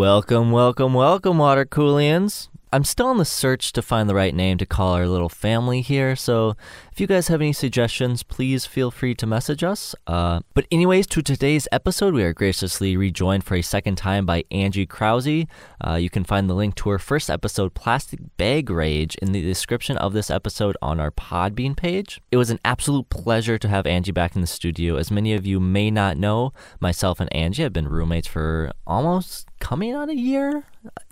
Welcome, welcome, welcome, Water Coolians. I'm still on the search to find the right name to call our little family here, so if you guys have any suggestions, please feel free to message us. Uh, but, anyways, to today's episode, we are graciously rejoined for a second time by Angie Krause. Uh, you can find the link to her first episode, Plastic Bag Rage, in the description of this episode on our Podbean page. It was an absolute pleasure to have Angie back in the studio. As many of you may not know, myself and Angie have been roommates for almost coming on a year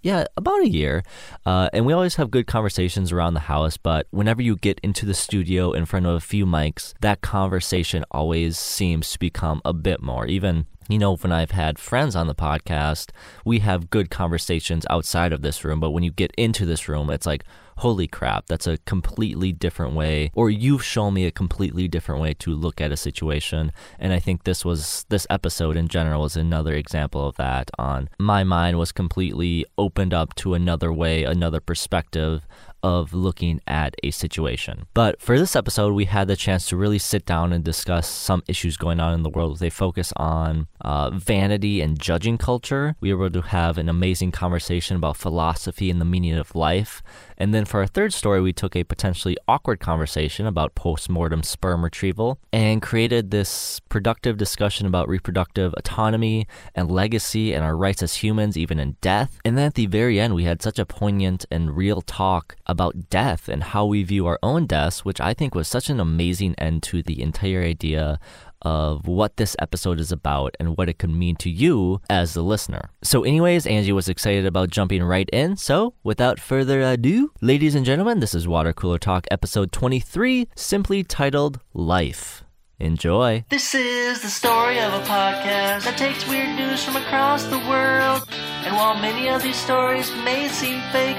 yeah about a year uh, and we always have good conversations around the house but whenever you get into the studio in front of a few mics that conversation always seems to become a bit more even you know, when I've had friends on the podcast, we have good conversations outside of this room. But when you get into this room, it's like, holy crap, that's a completely different way, or you've shown me a completely different way to look at a situation. And I think this was, this episode in general is another example of that. On my mind was completely opened up to another way, another perspective of looking at a situation. But for this episode, we had the chance to really sit down and discuss some issues going on in the world. They focus on uh, vanity and judging culture. We were able to have an amazing conversation about philosophy and the meaning of life. And then for our third story, we took a potentially awkward conversation about post-mortem sperm retrieval and created this productive discussion about reproductive autonomy and legacy and our rights as humans, even in death. And then at the very end, we had such a poignant and real talk about death and how we view our own deaths, which I think was such an amazing end to the entire idea of what this episode is about and what it could mean to you as the listener. So, anyways, Angie was excited about jumping right in. So, without further ado, ladies and gentlemen, this is Water Cooler Talk episode 23, simply titled Life. Enjoy. This is the story of a podcast that takes weird news from across the world. And while many of these stories may seem fake,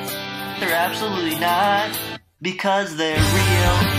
they're absolutely not because they're real.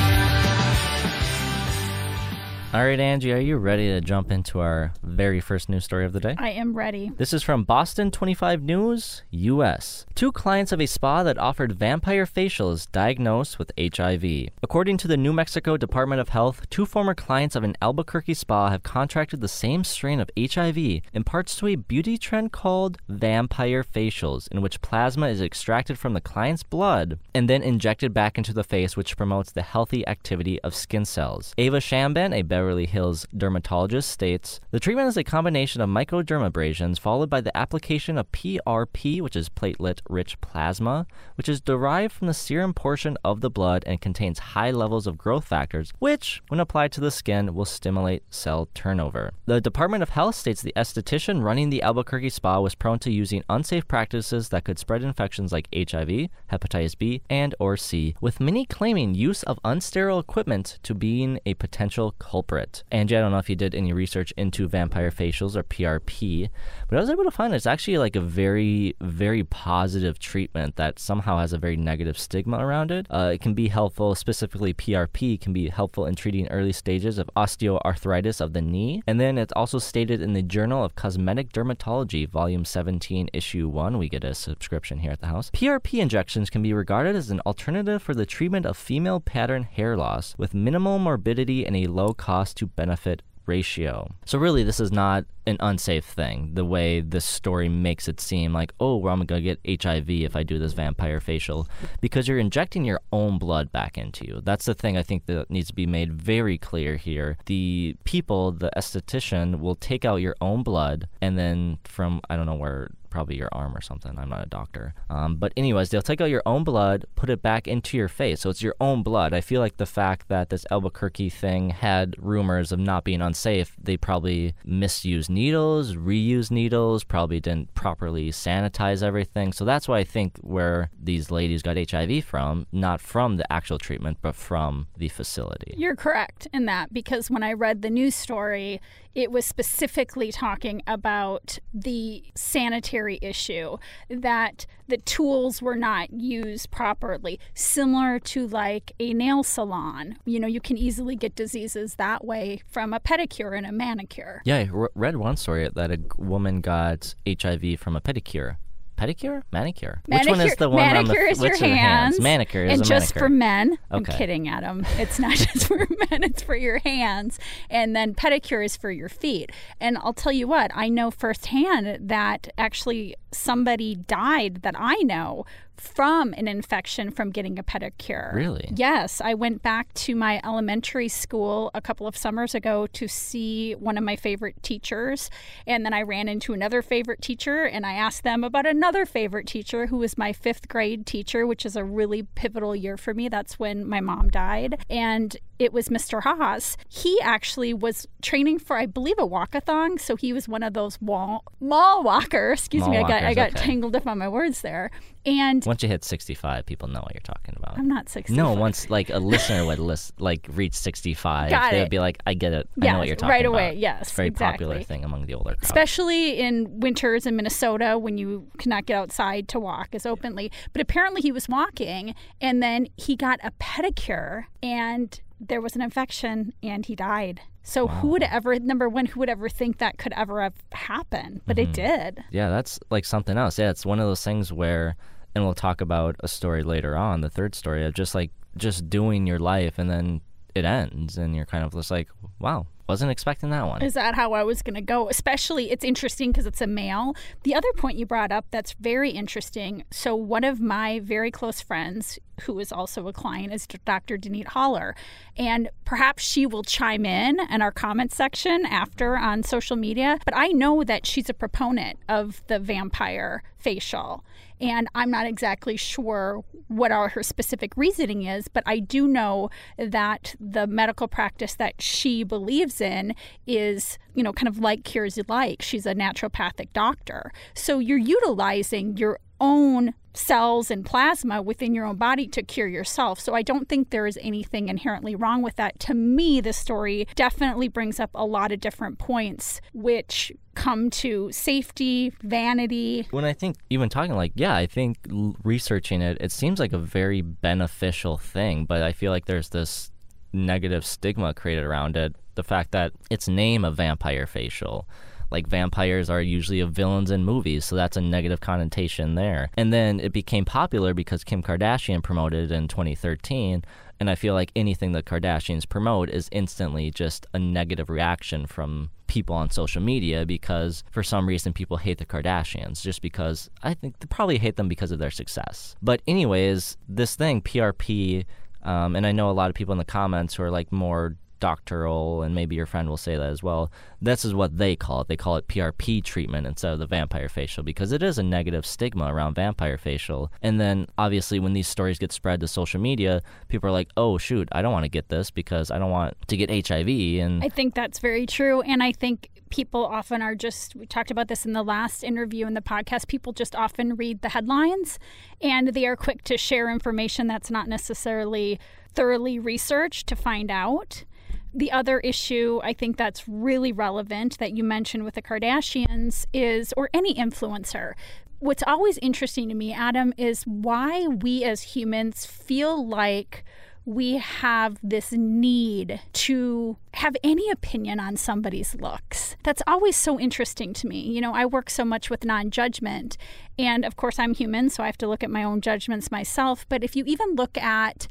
All right, Angie, are you ready to jump into our very first news story of the day? I am ready. This is from Boston 25 News, U.S. Two clients of a spa that offered vampire facials diagnosed with HIV. According to the New Mexico Department of Health, two former clients of an Albuquerque spa have contracted the same strain of HIV in parts to a beauty trend called vampire facials, in which plasma is extracted from the client's blood and then injected back into the face, which promotes the healthy activity of skin cells. Ava Shamban, a Beverly Hills dermatologist, states the treatment is a combination of microdermabrasions followed by the application of PRP, which is platelet rich plasma, which is derived from the serum portion of the blood and contains high levels of growth factors, which, when applied to the skin, will stimulate cell turnover. The Department of Health states the esthetician running the Albuquerque spa was prone to using unsafe practices that could spread infections like HIV, hepatitis B, and or C, with many claiming use of unsterile equipment to being a potential culprit. Angie, I don't know if you did any research into vampire facials or PRP, but I was able to find that it's actually like a very, very positive treatment that somehow has a very negative stigma around it. Uh, it can be helpful, specifically PRP can be helpful in treating early stages of osteoarthritis of the knee. And then it's also stated in the Journal of Cosmetic Dermatology, Volume 17, Issue 1. We get a subscription here at the house. PRP injections can be regarded as an alternative for the treatment of female pattern hair loss with minimal morbidity and a low cost to benefit ratio. So really this is not an unsafe thing the way this story makes it seem like oh well, I'm going to get HIV if I do this vampire facial because you're injecting your own blood back into you. That's the thing I think that needs to be made very clear here. The people, the esthetician will take out your own blood and then from I don't know where probably your arm or something. I'm not a doctor. Um, but, anyways, they'll take out your own blood, put it back into your face. So it's your own blood. I feel like the fact that this Albuquerque thing had rumors of not being unsafe, they probably misused needles, reused needles, probably didn't properly sanitize everything. So that's why I think where these ladies got HIV from, not from the actual treatment, but from the facility. You're correct in that because when I read the news story, it was specifically talking about the sanitary issue that the tools were not used properly similar to like a nail salon. You know you can easily get diseases that way from a pedicure and a manicure. Yeah, I re- read one story that a woman got HIV from a pedicure pedicure, manicure. Which one is Manicure- the one on the is which your the hands, Manicure is and just manicure. for men. I'm kidding, Adam. It's not just for men; it's for your hands. And then pedicure is for your feet. And I'll tell you what, I know firsthand that actually somebody died that I know from an infection from getting a pedicure. Really? Yes, I went back to my elementary school a couple of summers ago to see one of my favorite teachers. And then I ran into another favorite teacher and I asked them about another favorite teacher who was my fifth grade teacher, which is a really pivotal year for me. That's when my mom died. And it was Mr. Haas. He actually was training for, I believe, a walkathon. So he was one of those wall, mall walker. Excuse Mall me, I got I got okay. tangled up on my words there. And Once you hit 65, people know what you're talking about. I'm not 60. no, once like a listener would list like reach 65, they it. would be like, "I get it. I know what you're talking right about." away, yes, it's a very popular thing among the older crowd. especially in winters in Minnesota when you cannot get outside to walk as openly. But apparently he was walking and then he got a pedicure and there was an infection and he died. So who would ever number one, who would ever think that could ever have happened? But Mm-hmm. it did. Yeah, that's like something else. Yeah, it's one of those things where, and we'll talk about a story later on, the third story of just like just doing your life and then it ends, and you're kind of just like, wow, wasn't expecting that one. Is that how I was going to go? Especially, it's interesting because it's a male. The other point you brought up that's very interesting. So, one of my very close friends, who is also a client, is Dr. Denise Holler. And perhaps she will chime in in our comment section after on social media. But I know that she's a proponent of the vampire facial. And I'm not exactly sure what her specific reasoning is, but I do know that the medical practice that she believes in is, you know, kind of like cures you like. She's a naturopathic doctor. So you're utilizing your own cells and plasma within your own body to cure yourself. So I don't think there is anything inherently wrong with that. To me, the story definitely brings up a lot of different points which come to safety, vanity, when I think even talking like yeah, I think researching it, it seems like a very beneficial thing, but I feel like there's this negative stigma created around it. The fact that it's name a vampire facial. Like vampires are usually villains in movies, so that's a negative connotation there. And then it became popular because Kim Kardashian promoted it in 2013, and I feel like anything the Kardashians promote is instantly just a negative reaction from people on social media because for some reason people hate the Kardashians just because I think they probably hate them because of their success. But anyways, this thing PRP, um, and I know a lot of people in the comments who are like more doctoral, and maybe your friend will say that as well. This is what they call it. They call it PRP treatment instead of the vampire facial because it is a negative stigma around vampire facial. And then obviously, when these stories get spread to social media, people are like, "Oh shoot, I don't want to get this because I don't want to get HIV." And I think that's very true. And I think people often are just, we talked about this in the last interview in the podcast, people just often read the headlines and they are quick to share information that's not necessarily thoroughly researched to find out. The other issue I think that's really relevant that you mentioned with the Kardashians is, or any influencer, what's always interesting to me, Adam, is why we as humans feel like we have this need to have any opinion on somebody's looks. That's always so interesting to me. You know, I work so much with non judgment, and of course, I'm human, so I have to look at my own judgments myself. But if you even look at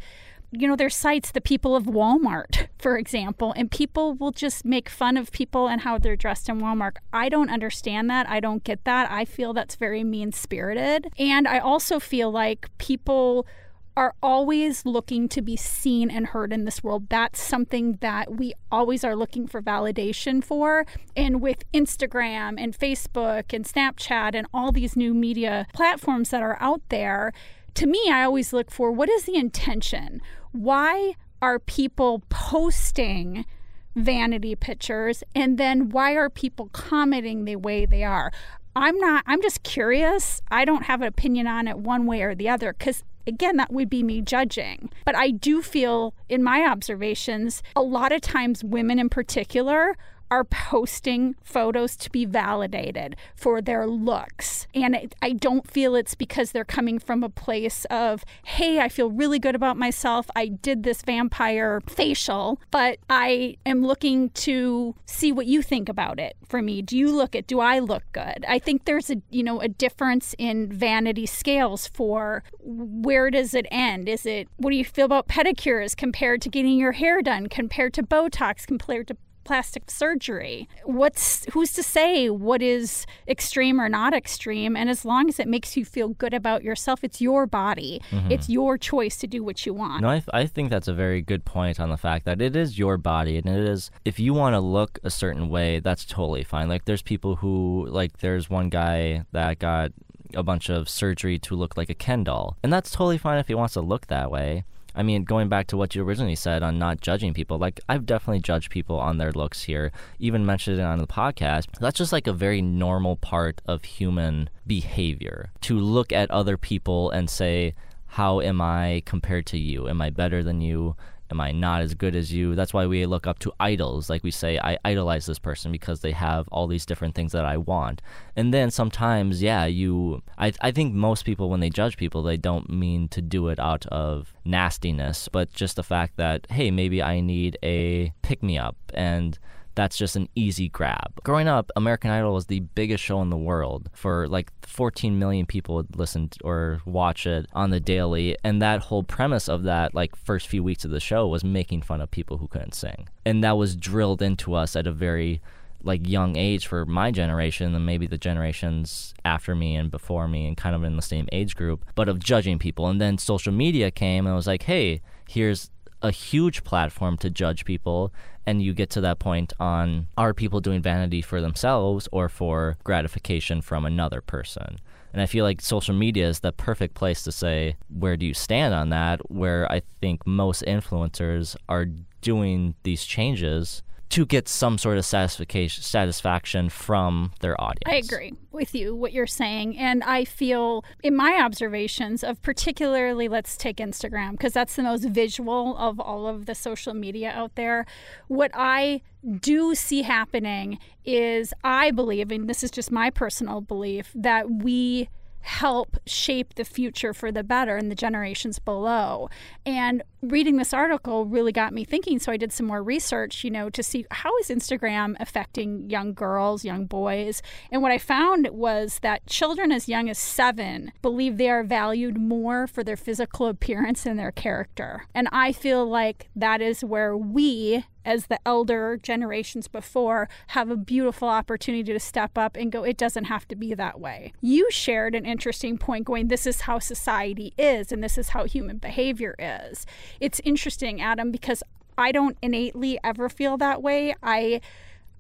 you know, there's sites, the people of Walmart, for example, and people will just make fun of people and how they're dressed in Walmart. I don't understand that. I don't get that. I feel that's very mean spirited. And I also feel like people are always looking to be seen and heard in this world. That's something that we always are looking for validation for. And with Instagram and Facebook and Snapchat and all these new media platforms that are out there, to me, I always look for what is the intention? Why are people posting vanity pictures? And then why are people commenting the way they are? I'm not, I'm just curious. I don't have an opinion on it one way or the other because again, that would be me judging. But I do feel, in my observations, a lot of times women in particular are posting photos to be validated for their looks. And it, I don't feel it's because they're coming from a place of, hey, I feel really good about myself. I did this vampire facial, but I am looking to see what you think about it for me. Do you look it? Do I look good? I think there's a, you know, a difference in vanity scales for where does it end? Is it, what do you feel about pedicures compared to getting your hair done, compared to Botox, compared to plastic surgery. What's who's to say what is extreme or not extreme? And as long as it makes you feel good about yourself, it's your body. Mm-hmm. It's your choice to do what you want. No, I, th- I think that's a very good point on the fact that it is your body and it is if you want to look a certain way, that's totally fine. Like there's people who like there's one guy that got a bunch of surgery to look like a Ken doll. And that's totally fine if he wants to look that way. I mean, going back to what you originally said on not judging people, like I've definitely judged people on their looks here, even mentioned it on the podcast. That's just like a very normal part of human behavior to look at other people and say, how am I compared to you? Am I better than you? Am I not as good as you? That's why we look up to idols. Like we say, I idolize this person because they have all these different things that I want. And then sometimes, yeah, you, I, I think most people, when they judge people, they don't mean to do it out of nastiness, but just the fact that, hey, maybe I need a pick me up. And that's just an easy grab. Growing up, American Idol was the biggest show in the world. For like 14 million people would listen or watch it on the daily, and that whole premise of that like first few weeks of the show was making fun of people who couldn't sing, and that was drilled into us at a very like young age for my generation and maybe the generations after me and before me and kind of in the same age group but of judging people and then social media came and was like hey here's a huge platform to judge people and you get to that point on are people doing vanity for themselves or for gratification from another person? And i feel like social media is the perfect place to say where do you stand on that? Where i think most influencers are doing these changes to get some sort of satisfaction satisfaction from their audience. I agree with you what you're saying and I feel in my observations of particularly let's take Instagram because that's the most visual of all of the social media out there what I do see happening is I believe and this is just my personal belief that we help shape the future for the better in the generations below. And reading this article really got me thinking. So I did some more research, you know, to see how is Instagram affecting young girls, young boys. And what I found was that children as young as seven believe they are valued more for their physical appearance than their character. And I feel like that is where we as the elder generations before have a beautiful opportunity to step up and go, it doesn't have to be that way. You shared an interesting point going, this is how society is and this is how human behavior is. It's interesting, Adam, because I don't innately ever feel that way. I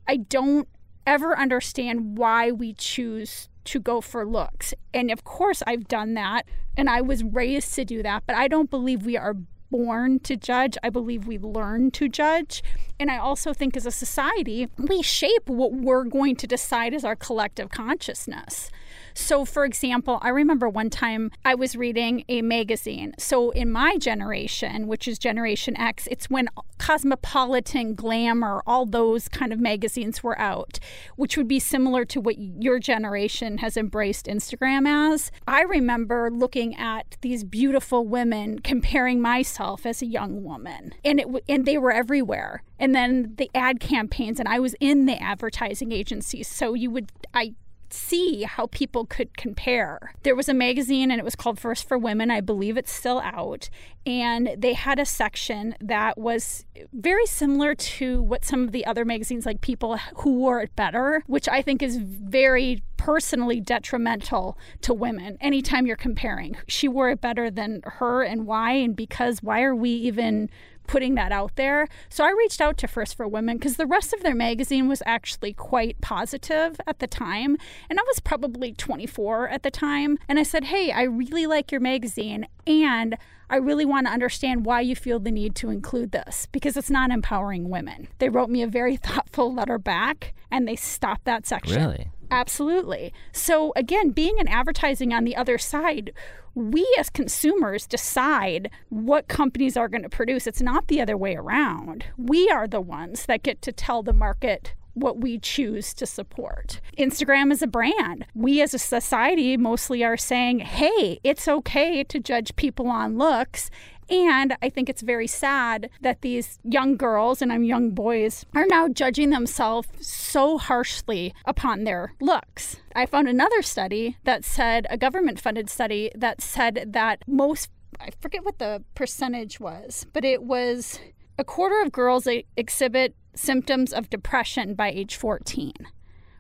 I don't ever understand why we choose to go for looks. And of course, I've done that and I was raised to do that, but I don't believe we are born to judge. I believe we learn to judge. And I also think as a society, we shape what we're going to decide as our collective consciousness. So, for example, I remember one time I was reading a magazine. So, in my generation, which is Generation X, it's when Cosmopolitan, Glamour, all those kind of magazines were out, which would be similar to what your generation has embraced Instagram as. I remember looking at these beautiful women, comparing myself as a young woman, and it and they were everywhere. And then the ad campaigns, and I was in the advertising agency, so you would I see how people could compare. There was a magazine and it was called First for Women. I believe it's still out. And they had a section that was very similar to what some of the other magazines, like People Who Wore It Better, which I think is very personally detrimental to women anytime you're comparing. She wore it better than her and why, and because why are we even putting that out there. So I reached out to First for Women because the rest of their magazine was actually quite positive at the time. And I was probably 24 at the time. And I said, Hey, I really like your magazine. And I really want to understand why you feel the need to include this because it's not empowering women. They wrote me a very thoughtful letter back and they stopped that section. Really? Absolutely. So, again, being in advertising on the other side, we as consumers decide what companies are going to produce. It's not the other way around. We are the ones that get to tell the market what we choose to support. Instagram is a brand. We as a society mostly are saying, hey, it's okay to judge people on looks and I think it's very sad that these young girls, and I'm young boys, are now judging themselves so harshly upon their looks. I found another study that said, a government funded study that said that most, I forget what the percentage was, but it was a quarter of girls exhibit symptoms of depression by age 14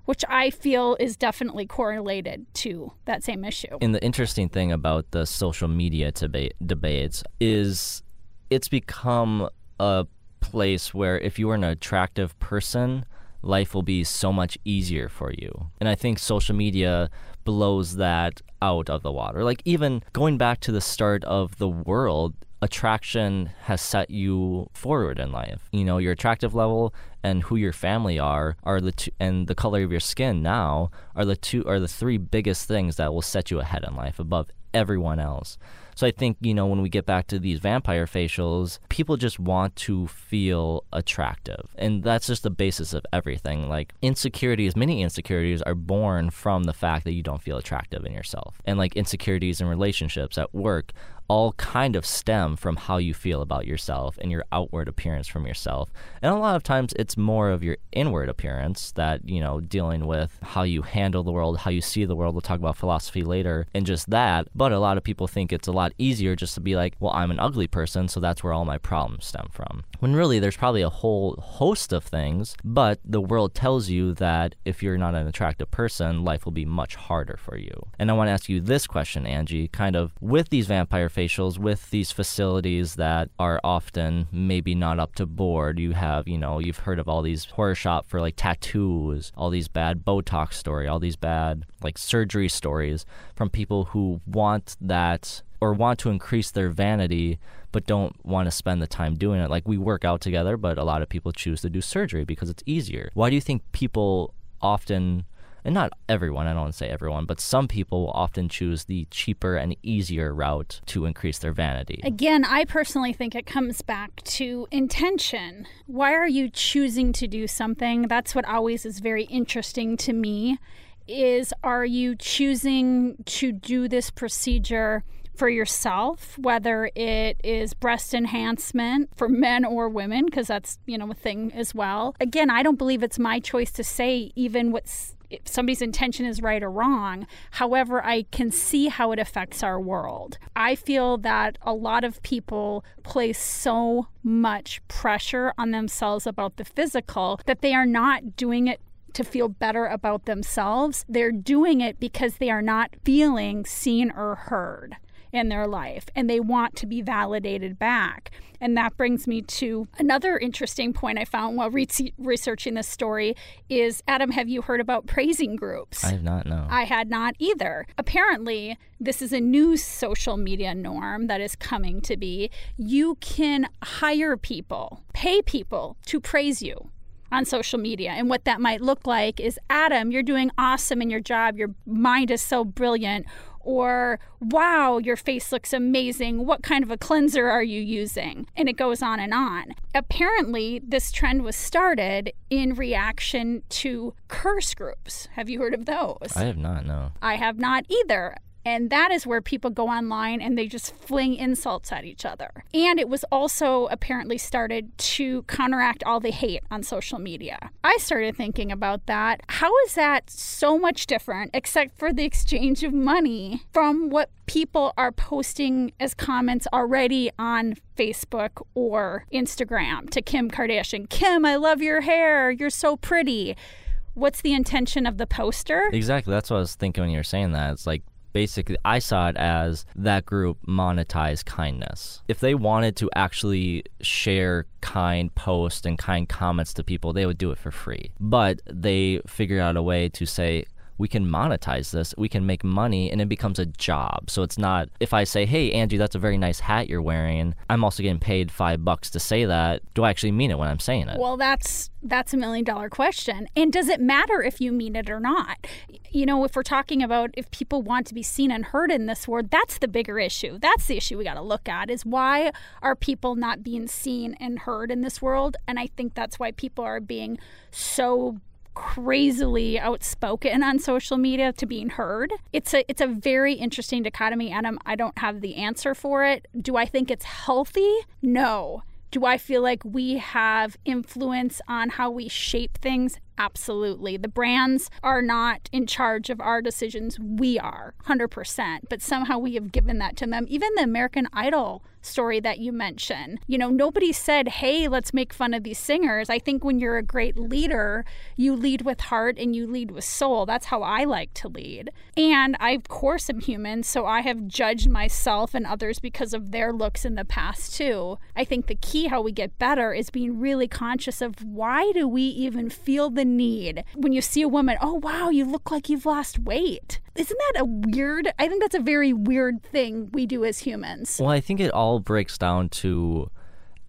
which I feel is definitely correlated to that same issue. And the interesting thing about the social media debate debates is it's become a place where if you are an attractive person, life will be so much easier for you. And I think social media blows that out of the water. Like even going back to the start of the world, attraction has set you forward in life. You know, your attractive level and who your family are are the two, and the color of your skin now are the two are the three biggest things that will set you ahead in life above everyone else. So I think, you know, when we get back to these vampire facials, people just want to feel attractive. And that's just the basis of everything. Like insecurities, many insecurities are born from the fact that you don't feel attractive in yourself. And like insecurities in relationships at work all kind of stem from how you feel about yourself and your outward appearance from yourself. And a lot of times it's more of your inward appearance that, you know, dealing with how you handle the world, how you see the world. We'll talk about philosophy later and just that. But a lot of people think it's a lot easier just to be like, well, I'm an ugly person, so that's where all my problems stem from. When really there's probably a whole host of things, but the world tells you that if you're not an attractive person, life will be much harder for you. And I want to ask you this question, Angie, kind of with these vampire facials with these facilities that are often maybe not up to board. You have, you know, you've heard of all these horror shop for like tattoos, all these bad Botox story, all these bad like surgery stories from people who want that or want to increase their vanity but don't want to spend the time doing it. Like we work out together, but a lot of people choose to do surgery because it's easier. Why do you think people often and not everyone, I don't want to say everyone, but some people will often choose the cheaper and easier route to increase their vanity. Again, I personally think it comes back to intention. Why are you choosing to do something? That's what always is very interesting to me is are you choosing to do this procedure for yourself, whether it is breast enhancement for men or women, because that's, you know, a thing as well. Again, I don't believe it's my choice to say even what's if somebody's intention is right or wrong. However, I can see how it affects our world. I feel that a lot of people place so much pressure on themselves about the physical that they are not doing it to feel better about themselves. They're doing it because they are not feeling seen or heard in their life and they want to be validated back. And that brings me to another interesting point I found while re- researching this story is Adam, have you heard about praising groups? I have not, no. I had not either. Apparently, this is a new social media norm that is coming to be. You can hire people, pay people to praise you on social media. And what that might look like is Adam, you're doing awesome in your job. Your mind is so brilliant or wow, your face looks amazing. What kind of a cleanser are you using? And it goes on and on. Apparently, this trend was started in reaction to curse groups. Have you heard of those? I have not, no. I have not either. And that is where people go online and they just fling insults at each other. And it was also apparently started to counteract all the hate on social media. I started thinking about that. How is that so much different, except for the exchange of money, from what people are posting as comments already on Facebook or Instagram to Kim Kardashian? Kim, I love your hair. You're so pretty what's the intention of the poster? Exactly. That's what I was thinking when you were saying that. It's like basically I saw it as that group monetize kindness. If they wanted to actually share kind posts and kind comments to people, they would do it for free. But they figured out a way to say, we can monetize this, we can make money, and it becomes a job. So it's not if I say, "Hey, Angie, that's a very nice hat you're wearing," I'm also getting paid five bucks to say that. Do I actually mean it when I'm saying it? Well, that's that's a million dollar question. And does it matter if you mean it or not? You know, if we're talking about if people want to be seen and heard in this world, that's the bigger issue. That's the issue we got to look at is why are people not being seen and heard in this world? And I think that's why people are being so crazily outspoken on social media to being heard. It's a it's a very interesting dichotomy, Adam. I don't have the answer for it. Do I think it's healthy? No. Do I feel like we have influence on how we shape things? Absolutely. The brands are not in charge of our decisions. We are, 100%. But somehow we have given that to them. Even the American Idol story that you mentioned, you know, nobody said, hey, let's make fun of these singers. I think when you're a great leader, you lead with heart and you lead with soul. That's how I like to lead. And I, of course, am human. So I have judged myself and others because of their looks in the past, too. I think the key how we get better is being really conscious of why do we even feel the need when you see a woman, oh, wow, you look like you've lost weight. Isn't that a weird? I think that's a very weird thing we do as humans. Well, I think it all breaks down to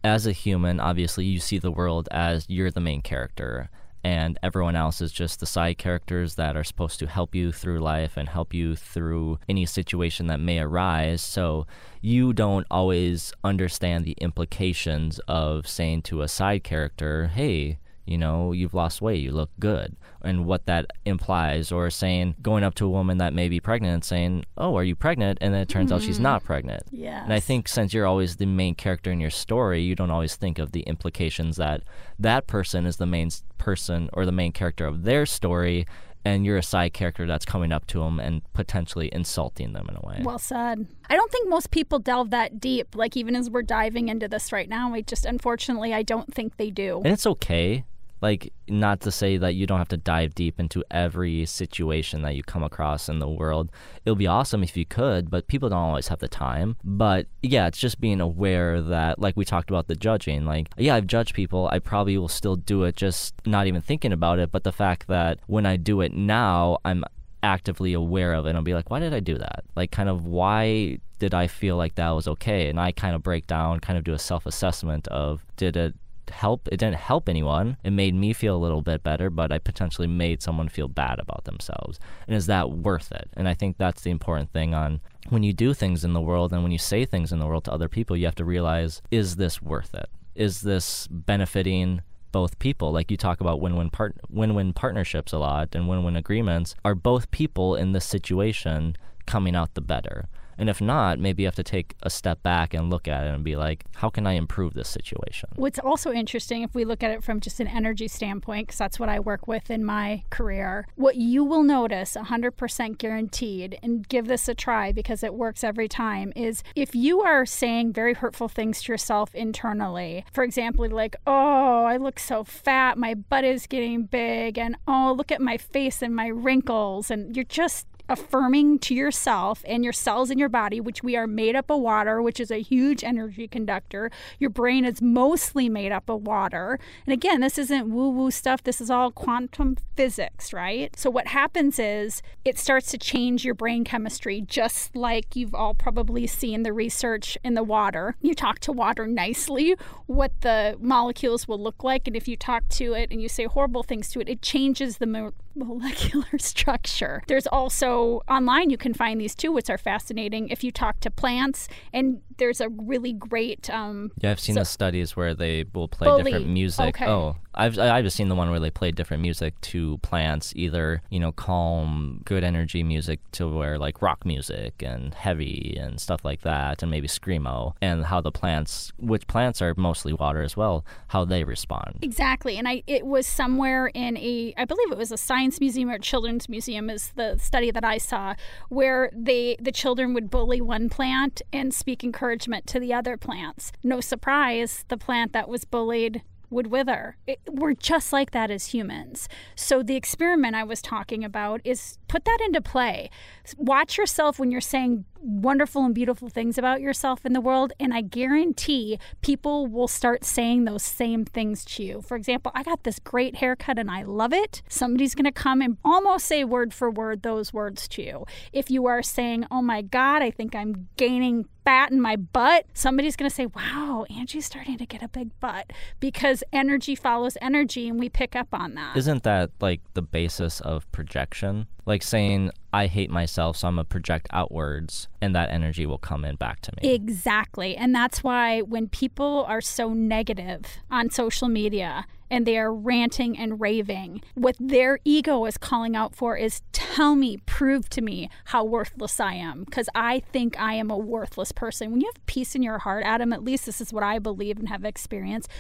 as a human, obviously, you see the world as you're the main character, and everyone else is just the side characters that are supposed to help you through life and help you through any situation that may arise. So you don't always understand the implications of saying to a side character, hey, you know, you've lost weight, you look good, and what that implies, or saying, going up to a woman that may be pregnant and saying, oh, are you pregnant? And then it turns out she's mm-hmm. not pregnant. Yeah. And I think since you're always the main character in your story, you don't always think of the implications that that person is the main person or the main character of their story, and you're a side character that's coming up to them and potentially insulting them in a way. Well said. I don't think most people delve that deep. Like even as we're diving into this right now, I just unfortunately I don't think they do. and it's okay. Like, not to say that you don't have to dive deep into every situation that you come across in the world. It would be awesome if you could, but people don't always have the time. But yeah, it's just being aware that, like we talked about the judging, like, yeah, I've judged people. I probably will still do it, just not even thinking about it. But the fact that when I do it now, I'm actively aware of it and I'll be like, why did I do that? Like, kind of, why did I feel like that was okay? And I kind of break down, kind of do a self assessment of, did it help it didn't help anyone. It made me feel a little bit better but i potentially made someone feel bad about themselves. And is that worth it? And i think that's the important thing on when you do things in the world and when you say things in the world to other people you have to realize is this worth it? Is this benefiting both people? Like you talk about win-win part win-win partnerships a lot and win-win agreements. Are both people in this situation coming out the better and if not, maybe you have to take a step back and look at it and be like, how can I improve this situation? What's also interesting, if we look at it from just an energy standpoint, because that's what I work with in my career, what you will notice 100% guaranteed, and give this a try because it works every time, is if you are saying very hurtful things to yourself internally, for example, like, oh, I look so fat, my butt is getting big, and oh, look at my face and my wrinkles, and you're just affirming to yourself and your cells in your body, which we are made up of water, which is a huge energy conductor. Your brain is mostly made up of water. And again, this isn't woo woo stuff, this is all quantum physics, right? So, what happens is it starts to change your brain chemistry, just like you've all probably seen the research in the water. You talk to water nicely, what the molecules will look like. And if you talk to it and you say horrible things to it, it changes the mo- molecular structure. There's also online, you can find these too, which are fascinating. If you talk to plants, and there's a really great. Um, Yeah, I've seen So- the studies where they will play Bully. different music. Okay. Oh, I've I've just seen the one where they play different music to plants, either you know calm, good energy music to where like rock music and heavy and stuff like that, and maybe screamo, and how the plants, which plants are mostly water as well, how they respond. Exactly. And I it was somewhere in a I believe it was a science museum or children's museum is the study that I saw where they the children would bully one plant and speak encouragement to the other plants. No surprise, the plant that was bullied would wither. It, we're just like that as humans. So the experiment I was talking about is put that into play. Watch yourself when you're saying wonderful and beautiful things about yourself in the world and I guarantee people will start saying those same things to you. For example, I got this great haircut and I love it. Somebody's going to come and almost say word for word those words to you. If you are saying, "Oh my god, I think I'm gaining fat in my butt," somebody's going to say, "Wow, Angie's starting to get a big butt." Because energy follows energy and we pick up on that. Isn't that like the basis of projection? Like saying, I hate myself, so I'm going to project outwards, and that energy will come in back to me. Exactly. And that's why when people are so negative on social media, and they are ranting and raving. What their ego is calling out for is tell me, prove to me how worthless I am, because I think I am a worthless person. When you have peace in your heart, Adam, at least this is what I believe and have experienced.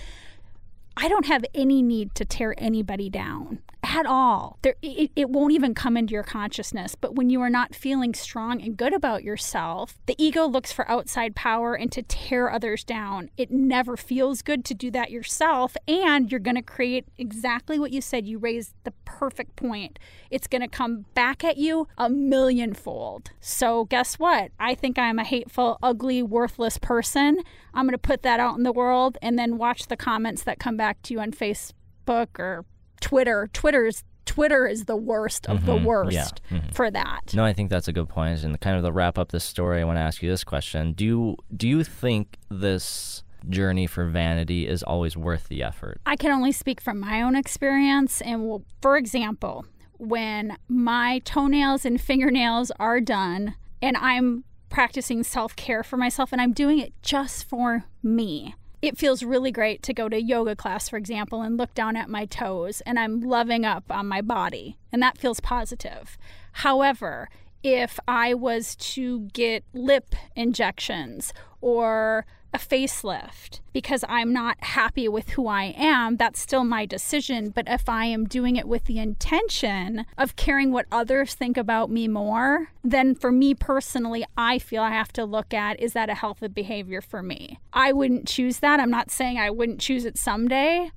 I don't have any need to tear anybody down at all. There, it, it won't even come into your consciousness. But when you are not feeling strong and good about yourself, the ego looks for outside power and to tear others down. It never feels good to do that yourself. And you're going to create exactly what you said. You raised the perfect point. It's going to come back at you a millionfold. So, guess what? I think I'm a hateful, ugly, worthless person. I'm going to put that out in the world and then watch the comments that come back to you on Facebook or Twitter. Twitter's Twitter is the worst of the Mhm, worst yeah, mhm. for that. No, I think that's a good point. And kind of to wrap up this story, I want to ask you this question: Do you do you think this journey for vanity is always worth the effort? I can only speak from my own experience. And well, for example, when my toenails and fingernails are done and I'm practicing self care for myself and I'm doing it just for me. It feels really great to go to yoga class, for example, and look down at my toes and I'm loving up on my body, and that feels positive. However, if I was to get lip injections or a facelift because I'm not happy with who I am, that's still my decision. But if I am doing it with the intention of caring what others think about me more, then for me personally, I feel I have to look at is that a healthy behavior for me? I wouldn't choose that. I'm not saying I wouldn't choose it someday,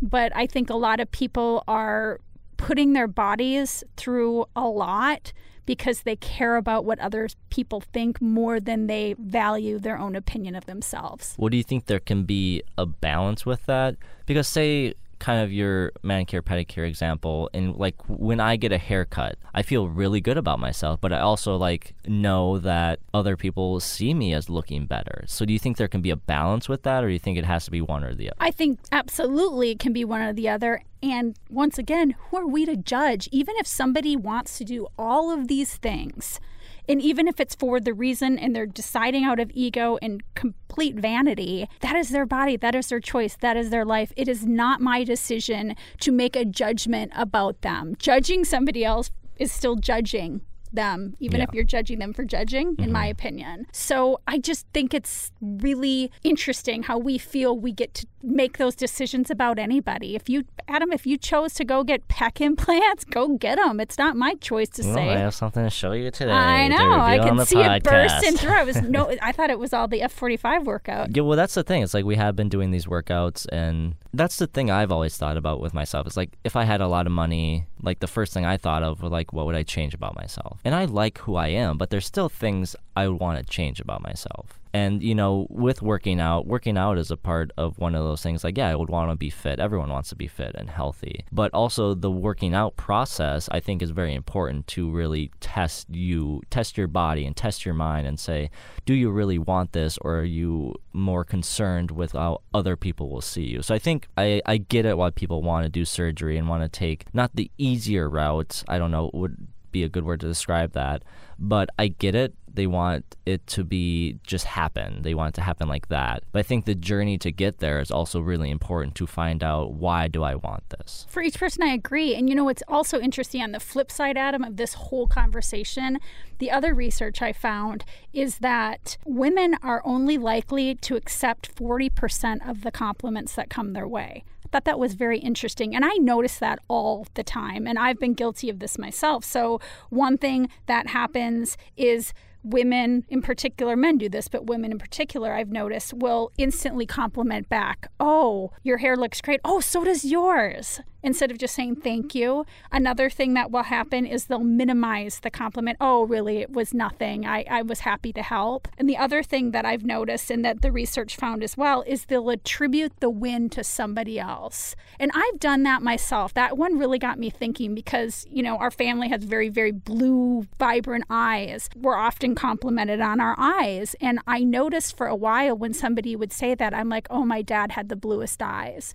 but I think a lot of people are putting their bodies through a lot because they care about what other people think more than they value their own opinion of themselves. Well, do you think there can be a balance with that? Because say kind of your manicure pedicure example and like when I get a haircut, I feel really good about myself, but I also like know that other people see me as looking better. So do you think there can be a balance with that or do you think it has to be one or the other? I think absolutely it can be one or the other. And once again, who are we to judge? Even if somebody wants to do all of these things, and even if it's for the reason and they're deciding out of ego and complete vanity, that is their body, that is their choice, that is their life. It is not my decision to make a judgment about them. Judging somebody else is still judging them, even Yeah. if you're judging them for judging, in my mm-hmm. opinion. So I just think it's really interesting how we feel we get to make those decisions about anybody. If you, Adam, if you chose to go get pec implants, go get them. It's not my choice to Well, say. I have something to show you today. I know. I can see it bursting podcast. through. I was no. I thought it was all the F forty five workout. Yeah, well, that's the thing. It's like we have been doing these workouts, and that's the thing I've always thought about with myself. It's like if I had a lot of money, like the first thing I thought of was like, what would I change about myself? And I like who I am, but there's still things I would want to change about myself. And you know, with working out, working out is a part of one of those things. Like, yeah, I would want to be fit. Everyone wants to be fit and healthy, but also the working out process, I think, is very important to really test you, test your body, and test your mind, and say, do you really want this, or are you more concerned with how other people will see you? So I think I, I get it why people want to do surgery and want to take not the easier route. I don't know would be a good word to describe that, but I get it. They want it to be just happen. They want it to happen like that. But I think the journey to get there is also really important to find out why do I want this. For each person, I agree. And you know, what's also interesting on the flip side, Adam, of this whole conversation, the other research I found is that women are only likely to accept 40% of the compliments that come their way. I thought that was very interesting. And I notice that all the time. And I've been guilty of this myself. So, one thing that happens is women in particular, men do this, but women in particular, I've noticed, will instantly compliment back. Oh, your hair looks great. Oh, so does yours. Instead of just saying thank you. Another thing that will happen is they'll minimize the compliment. Oh, really? It was nothing. I, I was happy to help. And the other thing that I've noticed and that the research found as well is they'll attribute the win to somebody else. And I've done that myself. That one really got me thinking because, you know, our family has very, very blue, vibrant eyes. We're often complimented on our eyes. And I noticed for a while when somebody would say that, I'm like, oh, my dad had the bluest eyes.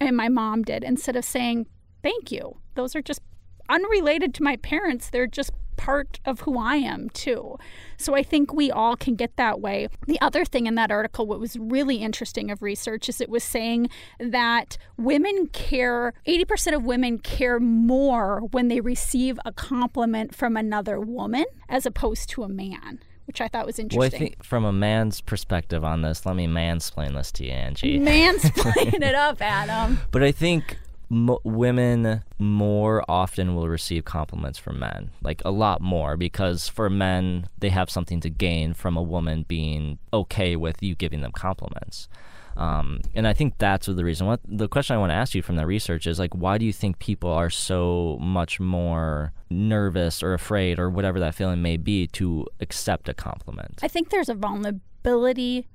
And my mom did, instead of saying, thank you. Those are just unrelated to my parents. They're just part of who I am too. So I think we all can get that way. The other thing in that article, what was really interesting of research, is it was saying that women care, 80% of women care more when they receive a compliment from another woman as opposed to a man. Which I thought was interesting. Well, I think from a man's perspective on this, let me mansplain this to you, Angie. Mansplain it up, Adam. But I think mo- women more often will receive compliments from men, like a lot more, because for men, they have something to gain from a woman being okay with you giving them compliments. Um, and I think that's the reason. What the question I want to ask you from that research is like, why do you think people are so much more nervous or afraid or whatever that feeling may be to accept a compliment? I think there's a vulnerability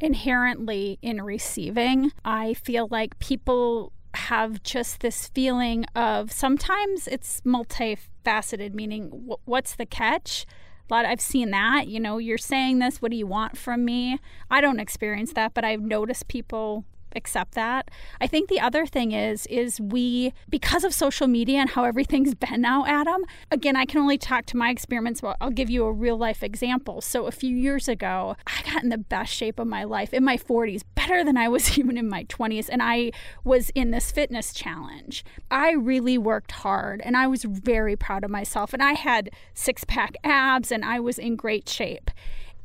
inherently in receiving. I feel like people have just this feeling of sometimes it's multifaceted, meaning what's the catch? A lot I've seen that, you know, you're saying this, what do you want from me? I don't experience that, but I've noticed people accept that. I think the other thing is is we because of social media and how everything's been now, Adam. Again, I can only talk to my experiments, but I'll give you a real life example. So a few years ago, I got in the best shape of my life in my 40s, better than I was even in my 20s, and I was in this fitness challenge. I really worked hard and I was very proud of myself and I had six-pack abs and I was in great shape.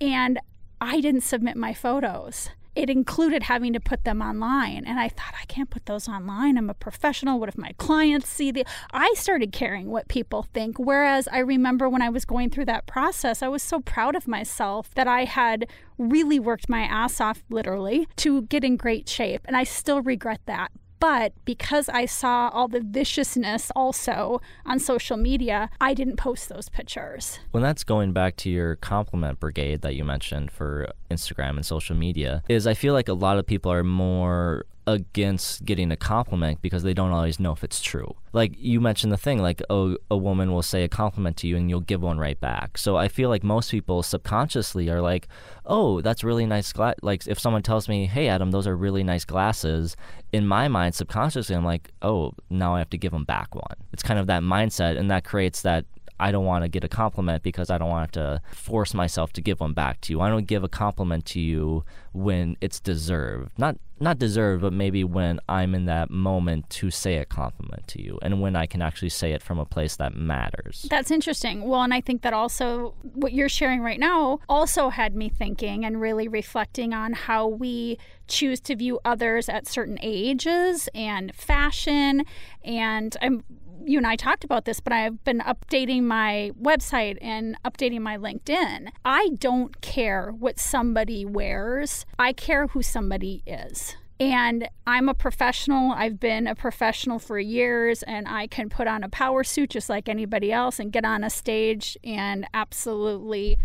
And I didn't submit my photos it included having to put them online. And I thought, I can't put those online. I'm a professional. What if my clients see the. I started caring what people think. Whereas I remember when I was going through that process, I was so proud of myself that I had really worked my ass off, literally, to get in great shape. And I still regret that. But because I saw all the viciousness also on social media, I didn't post those pictures. When that's going back to your compliment brigade that you mentioned for Instagram and social media, is I feel like a lot of people are more against getting a compliment because they don't always know if it's true. Like you mentioned the thing, like a, a woman will say a compliment to you and you'll give one right back. So I feel like most people subconsciously are like, oh, that's really nice. Gla-. Like if someone tells me, hey, Adam, those are really nice glasses, in my mind, subconsciously, I'm like, oh, now I have to give them back one. It's kind of that mindset, and that creates that I don't want to get a compliment because I don't want to force myself to give one back to you. I don't give a compliment to you when it's deserved. Not not deserved, but maybe when I'm in that moment to say a compliment to you and when I can actually say it from a place that matters. That's interesting. Well, and I think that also what you're sharing right now also had me thinking and really reflecting on how we choose to view others at certain ages and fashion and I'm you and I talked about this, but I've been updating my website and updating my LinkedIn. I don't care what somebody wears, I care who somebody is. And I'm a professional. I've been a professional for years, and I can put on a power suit just like anybody else and get on a stage and absolutely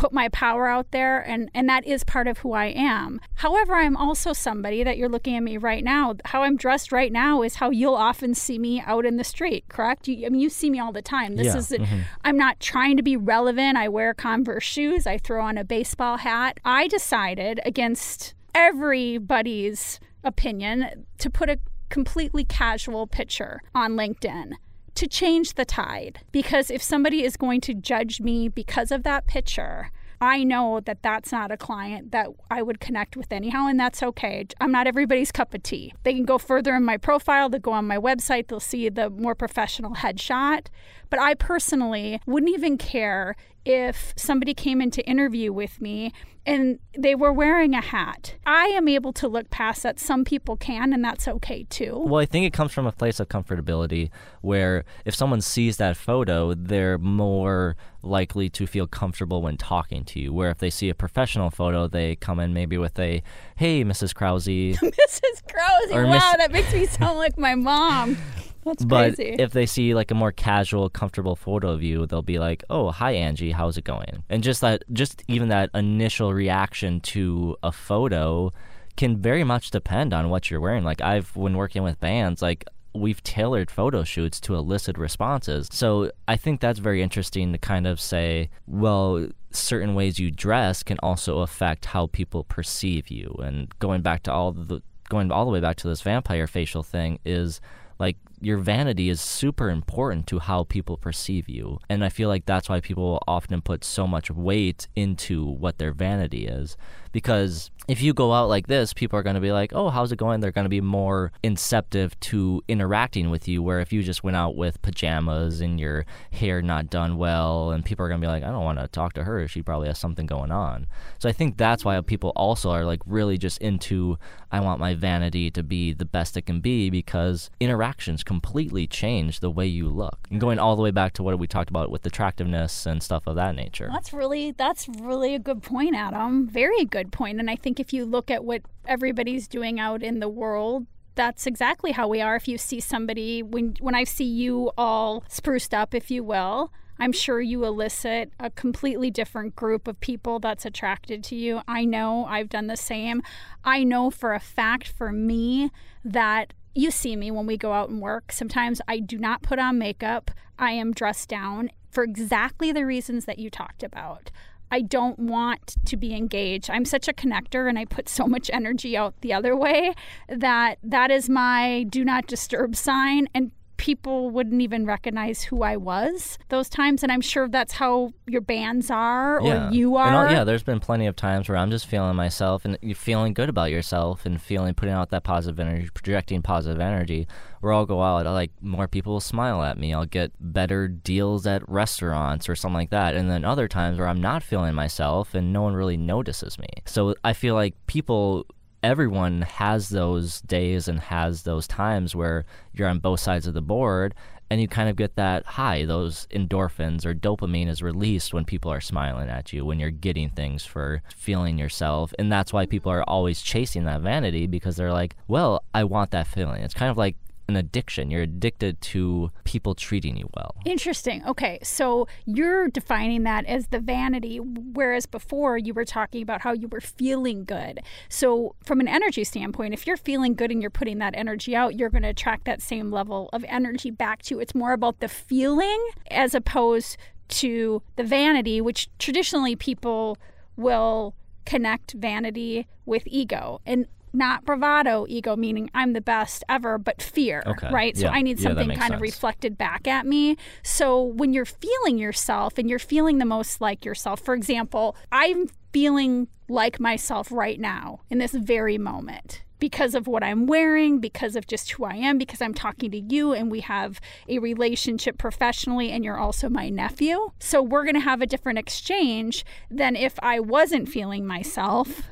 put my power out there and and that is part of who I am. However, I'm also somebody that you're looking at me right now. How I'm dressed right now is how you'll often see me out in the street, correct? You, I mean you see me all the time. This yeah. is mm-hmm. I'm not trying to be relevant. I wear Converse shoes, I throw on a baseball hat. I decided against everybody's opinion to put a completely casual picture on LinkedIn to change the tide. Because if somebody is going to judge me because of that picture, I know that that's not a client that I would connect with anyhow, and that's okay. I'm not everybody's cup of tea. They can go further in my profile, they'll go on my website, they'll see the more professional headshot. But I personally wouldn't even care if somebody came in to interview with me and they were wearing a hat. I am able to look past that. Some people can, and that's okay too. Well, I think it comes from a place of comfortability where if someone sees that photo, they're more likely to feel comfortable when talking to you. Where if they see a professional photo, they come in maybe with a, hey, Mrs. Krause. Mrs. Krause. Wow, Miss- that makes me sound like my mom. That's but crazy. if they see like a more casual, comfortable photo of you, they'll be like, "Oh, hi Angie, how's it going?" And just that, just even that initial reaction to a photo can very much depend on what you're wearing. Like I've when working with bands, like we've tailored photo shoots to elicit responses. So I think that's very interesting to kind of say, well, certain ways you dress can also affect how people perceive you. And going back to all the going all the way back to this vampire facial thing is like your vanity is super important to how people perceive you. And I feel like that's why people often put so much weight into what their vanity is because if you go out like this, people are going to be like, "Oh, how's it going?" They're going to be more inceptive to interacting with you. Where if you just went out with pajamas and your hair not done well, and people are going to be like, "I don't want to talk to her. She probably has something going on." So I think that's why people also are like really just into, "I want my vanity to be the best it can be," because interactions completely change the way you look. And going all the way back to what we talked about with attractiveness and stuff of that nature. That's really that's really a good point, Adam. Very good point. And I think if you look at what everybody's doing out in the world, that's exactly how we are. If you see somebody, when, when I see you all spruced up, if you will, I'm sure you elicit a completely different group of people that's attracted to you. I know I've done the same. I know for a fact for me that you see me when we go out and work. Sometimes I do not put on makeup, I am dressed down for exactly the reasons that you talked about. I don't want to be engaged. I'm such a connector and I put so much energy out the other way that that is my do not disturb sign. And people wouldn't even recognize who I was those times. And I'm sure that's how your bands are or you are. All, yeah, there's been plenty of times where I'm just feeling myself and you're feeling good about yourself and feeling, putting out that positive energy, projecting positive energy. Where I'll go out, like more people will smile at me. I'll get better deals at restaurants or something like that. And then other times where I'm not feeling myself and no one really notices me. So I feel like people everyone has those days and has those times where you're on both sides of the board and you kind of get that high those endorphins or dopamine is released when people are smiling at you when you're getting things for feeling yourself. And that's why people are always chasing that vanity because they're like well i want that feeling. It's kind of like an addiction. You're addicted to people treating you well. Interesting. Okay. So you're defining that as the vanity, whereas before you were talking about how you were feeling good. So, from an energy standpoint, if you're feeling good and you're putting that energy out, you're going to attract that same level of energy back to you. It's more about the feeling as opposed to the vanity, which traditionally people will connect vanity with ego. And not bravado ego meaning i'm the best ever but fear okay. right so yeah. i need something yeah, kind sense. of reflected back at me so when you're feeling yourself and you're feeling the most like yourself for example i'm feeling like myself right now in this very moment because of what I'm wearing, because of just who I am, because I'm talking to you and we have a relationship professionally and you're also my nephew. So we're going to have a different exchange than if I wasn't feeling myself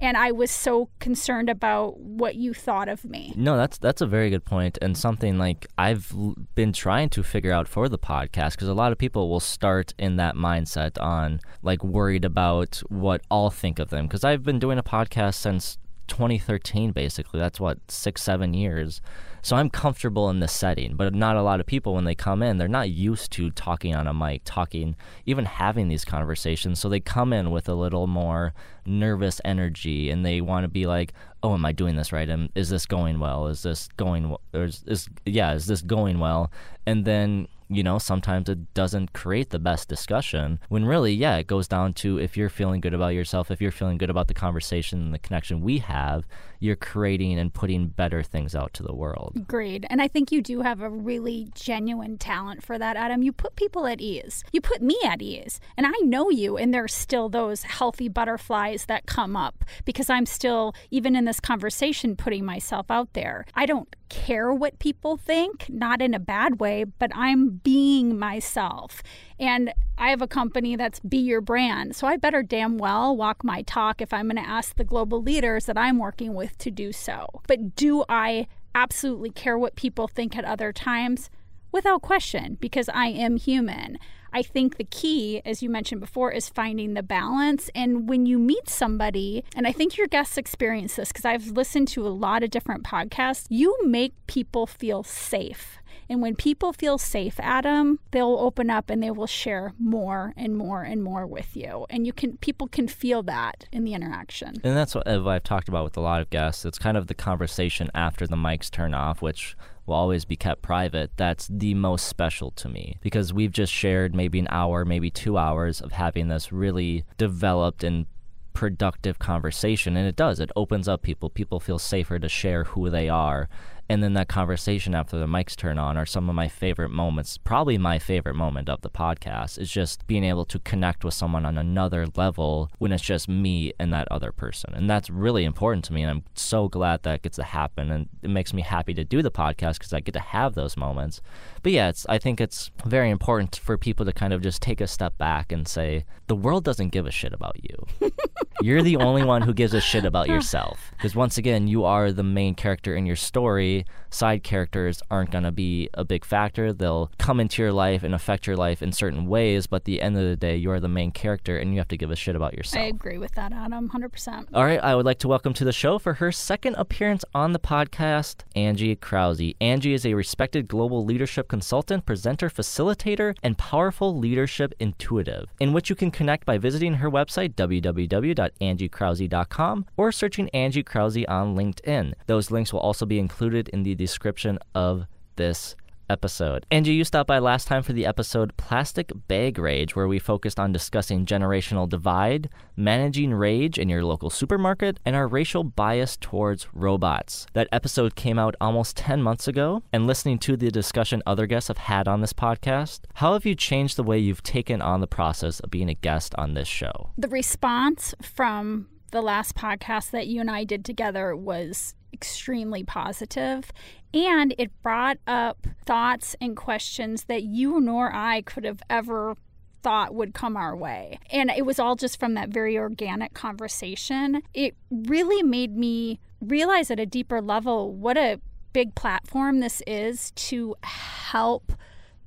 and I was so concerned about what you thought of me. No, that's that's a very good point and something like I've been trying to figure out for the podcast because a lot of people will start in that mindset on like worried about what I'll think of them because I've been doing a podcast since 2013 basically that's what six seven years so i'm comfortable in this setting but not a lot of people when they come in they're not used to talking on a mic talking even having these conversations. So they come in with a little more nervous energy and they want to be like oh am i doing this right? Am, is this going well? Is this going or is, is yeah is this going well? And then you know, sometimes it doesn't create the best discussion. When really, yeah, it goes down to if you're feeling good about yourself, if you're feeling good about the conversation and the connection we have, you're creating and putting better things out to the world. Agreed. And I think you do have a really genuine talent for that, Adam. You put people at ease. You put me at ease. And I know you, and there's still those healthy butterflies that come up because I'm still, even in this conversation, putting myself out there. I don't care what people think, not in a bad way, but I'm being myself. And I have a company that's Be Your Brand. So I better damn well walk my talk if I'm going to ask the global leaders that I'm working with to do so. But do I absolutely care what people think at other times? Without question, because I am human. I think the key, as you mentioned before, is finding the balance. And when you meet somebody, and I think your guests experience this because I've listened to a lot of different podcasts, you make people feel safe. And when people feel safe, Adam, they'll open up and they will share more and more and more with you. And you can people can feel that in the interaction. And that's what uh, I've talked about with a lot of guests. It's kind of the conversation after the mics turn off, which will always be kept private, that's the most special to me because we've just shared maybe an hour, maybe two hours of having this really developed and productive conversation. And it does, it opens up people. People feel safer to share who they are And then that conversation after the mics turn on are some of my favorite moments. Probably my favorite moment of the podcast is just being able to connect with someone on another level when it's just me and that other person. And that's really important to me. And I'm so glad that gets to happen. And it makes me happy to do the podcast because I get to have those moments. But yeah, it's, I think it's very important for people to kind of just take a step back and say, the world doesn't give a shit about you. You're the only one who gives a shit about yourself. Because once again, you are the main character in your story. Side characters aren't going to be a big factor. They'll come into your life and affect your life in certain ways, but at the end of the day, you're the main character and you have to give a shit about yourself. I agree with that, Adam, 100%. All right, I would like to welcome to the show for her second appearance on the podcast, Angie Krause. Angie is a respected global leadership consultant, presenter, facilitator, and powerful leadership intuitive, in which you can connect by visiting her website, www.angiekrause.com, or searching Angie Krause on LinkedIn. Those links will also be included in the description of this episode. Angie, you stopped by last time for the episode Plastic Bag Rage, where we focused on discussing generational divide, managing rage in your local supermarket, and our racial bias towards robots. That episode came out almost 10 months ago, and listening to the discussion other guests have had on this podcast, how have you changed the way you've taken on the process of being a guest on this show? The response from the last podcast that you and I did together was extremely positive and it brought up thoughts and questions that you nor I could have ever thought would come our way. And it was all just from that very organic conversation. It really made me realize at a deeper level what a big platform this is to help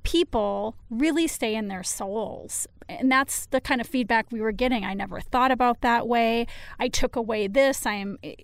people really stay in their souls. And that's the kind of feedback we were getting. I never thought about that way. I took away this. I'm eh,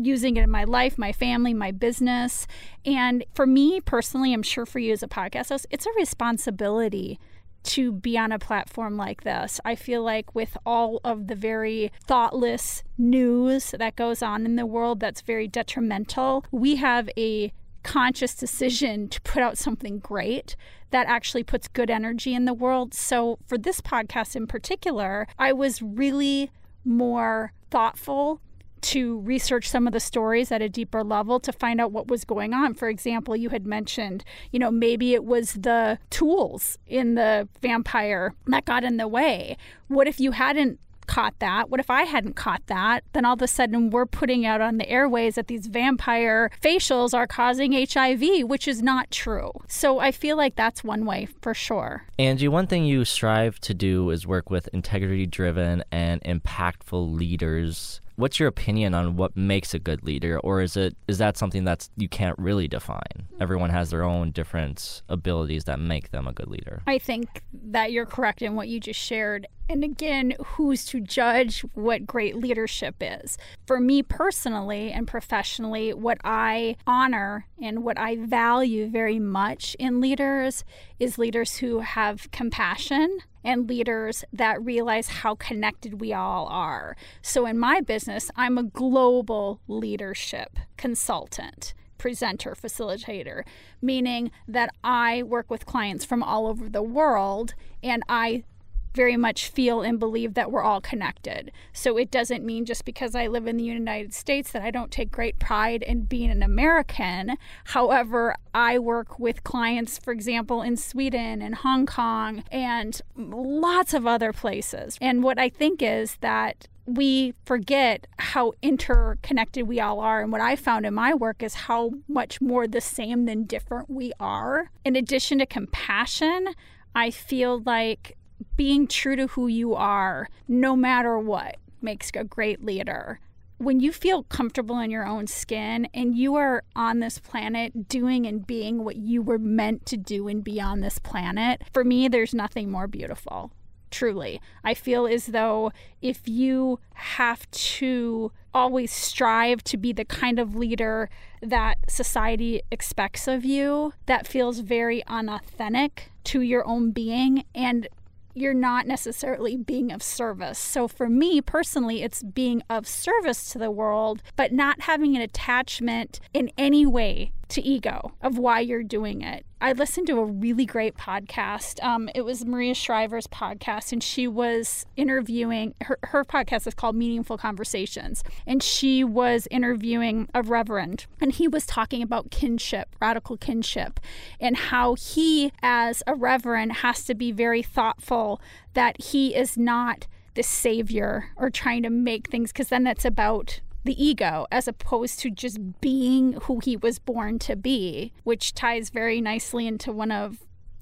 using it in my life, my family, my business. And for me personally, I'm sure for you as a podcast host, it's a responsibility to be on a platform like this. I feel like with all of the very thoughtless news that goes on in the world that's very detrimental, we have a conscious decision to put out something great that actually puts good energy in the world. So, for this podcast in particular, I was really more thoughtful to research some of the stories at a deeper level to find out what was going on. For example, you had mentioned, you know, maybe it was the tools in the vampire that got in the way. What if you hadn't caught that? What if I hadn't caught that? Then all of a sudden we're putting out on the airways that these vampire facials are causing HIV, which is not true. So I feel like that's one way for sure. Angie, one thing you strive to do is work with integrity driven and impactful leaders what's your opinion on what makes a good leader? Or is it is that something that's you can't really define? Everyone has their own different abilities that make them a good leader. I think that you're correct in what you just shared. And again who's to judge what great leadership is? For me personally and professionally what i honor and what i value very much in leaders is leaders who have compassion and leaders that realize how connected we all are. So, in my business, I'm a global leadership consultant presenter, facilitator, meaning that I work with clients from all over the world and I very much feel and believe that we're all connected. So it doesn't mean just because I live in the United States that I don't take great pride in being an American. However, I work with clients, for example, in Sweden and Hong Kong and lots of other places. And what I think is that we forget how interconnected we all are. And what I found in my work is how much more the same than different we are. In addition to compassion, I feel like being true to who you are, no matter what, makes a great leader. When you feel comfortable in your own skin and you are on this planet doing and being what you were meant to do and be on this planet, for me, there's nothing more beautiful. Truly. I feel as though if you have to always strive to be the kind of leader that society expects of you, that feels very unauthentic to your own being. And you're not necessarily being of service. So for me personally, it's being of service to the world, but not having an attachment in any way to ego of why you're doing it. I listened to a really great podcast. Um, it was Maria Shriver's podcast, and she was interviewing her, her podcast is called Meaningful Conversations. And she was interviewing a reverend, and he was talking about kinship, radical kinship, and how he, as a reverend, has to be very thoughtful that he is not the savior or trying to make things, because then that's about the ego as opposed to just being who he was born to be, which ties very nicely into one of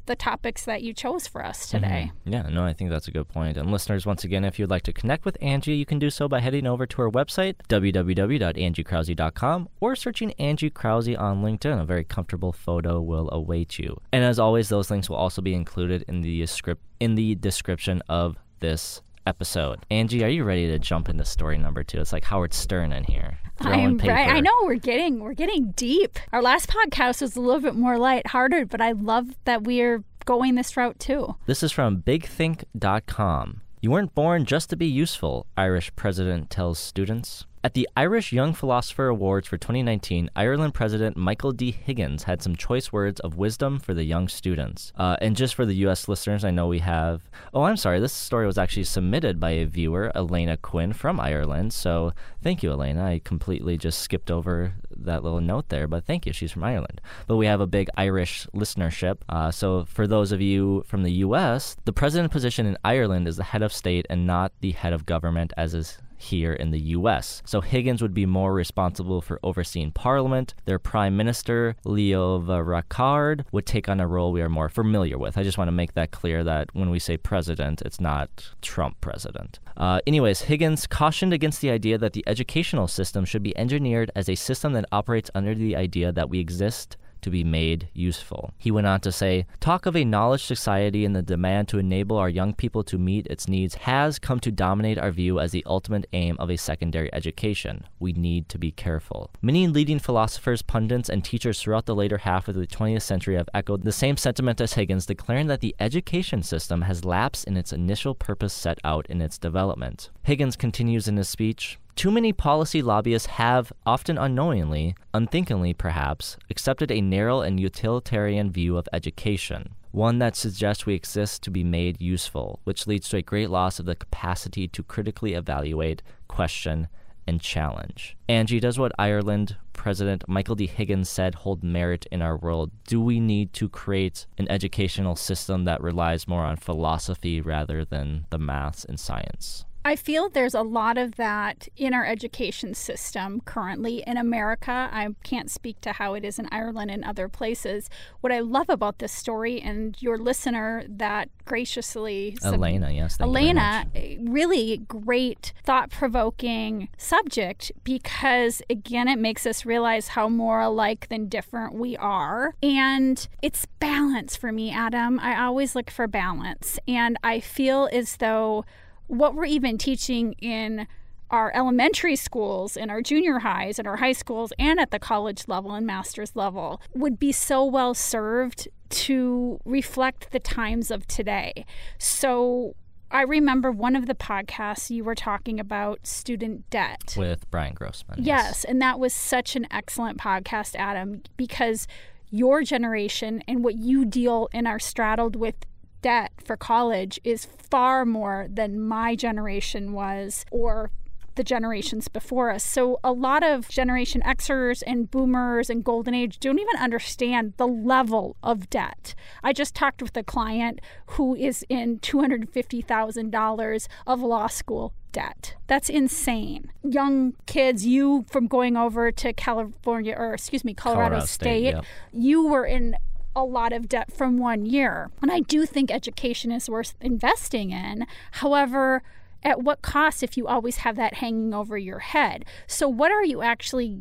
the topics that you chose for us today. Mm-hmm. Yeah, no, I think that's a good point. And listeners, once again, if you'd like to connect with Angie, you can do so by heading over to our website, www.angiekrause.com, or searching Angie Krause on LinkedIn. A very comfortable photo will await you. And as always, those links will also be included in the script in the description of this episode. Angie, are you ready to jump into story number two? It's like Howard Stern in here. I'm right. I know we're getting we're getting deep. Our last podcast was a little bit more lighthearted, but I love that we're going this route too. This is from bigthink.com. You weren't born just to be useful, Irish president tells students. At the Irish Young Philosopher Awards for 2019, Ireland President Michael D. Higgins had some choice words of wisdom for the young students. Uh, and just for the U.S. listeners, I know we have. Oh, I'm sorry. This story was actually submitted by a viewer, Elena Quinn from Ireland. So thank you, Elena. I completely just skipped over that little note there, but thank you. She's from Ireland. But we have a big Irish listenership. Uh, so for those of you from the U.S., the president position in Ireland is the head of state and not the head of government, as is here in the US. So Higgins would be more responsible for overseeing Parliament. Their Prime Minister, Leo Varadkar, would take on a role we are more familiar with. I just want to make that clear that when we say president, it's not Trump president. Uh, anyways, Higgins cautioned against the idea that the educational system should be engineered as a system that operates under the idea that we exist to be made useful. He went on to say, Talk of a knowledge society and the demand to enable our young people to meet its needs has come to dominate our view as the ultimate aim of a secondary education. We need to be careful. Many leading philosophers, pundits, and teachers throughout the later half of the 20th century have echoed the same sentiment as Higgins, declaring that the education system has lapsed in its initial purpose set out in its development. Higgins continues in his speech too many policy lobbyists have, often unknowingly, unthinkingly perhaps, accepted a narrow and utilitarian view of education, one that suggests we exist to be made useful, which leads to a great loss of the capacity to critically evaluate, question, and challenge. Angie, does what Ireland President Michael D. Higgins said hold merit in our world? Do we need to create an educational system that relies more on philosophy rather than the maths and science? I feel there's a lot of that in our education system currently in America. I can't speak to how it is in Ireland and other places. What I love about this story and your listener that graciously Elena, yes, Elena, really great, thought-provoking subject because again, it makes us realize how more alike than different we are, and it's balance for me, Adam. I always look for balance, and I feel as though what we're even teaching in our elementary schools and our junior highs and our high schools and at the college level and master's level would be so well served to reflect the times of today. So I remember one of the podcasts you were talking about student debt with Brian Grossman. Yes, yes and that was such an excellent podcast, Adam, because your generation and what you deal and are straddled with debt for college is far more than my generation was or the generations before us. So a lot of Generation Xers and boomers and golden age don't even understand the level of debt. I just talked with a client who is in $250,000 of law school debt. That's insane. Young kids, you from going over to California or excuse me, Colorado, Colorado State, State yep. you were in a lot of debt from one year. And I do think education is worth investing in. However, at what cost if you always have that hanging over your head? So, what are you actually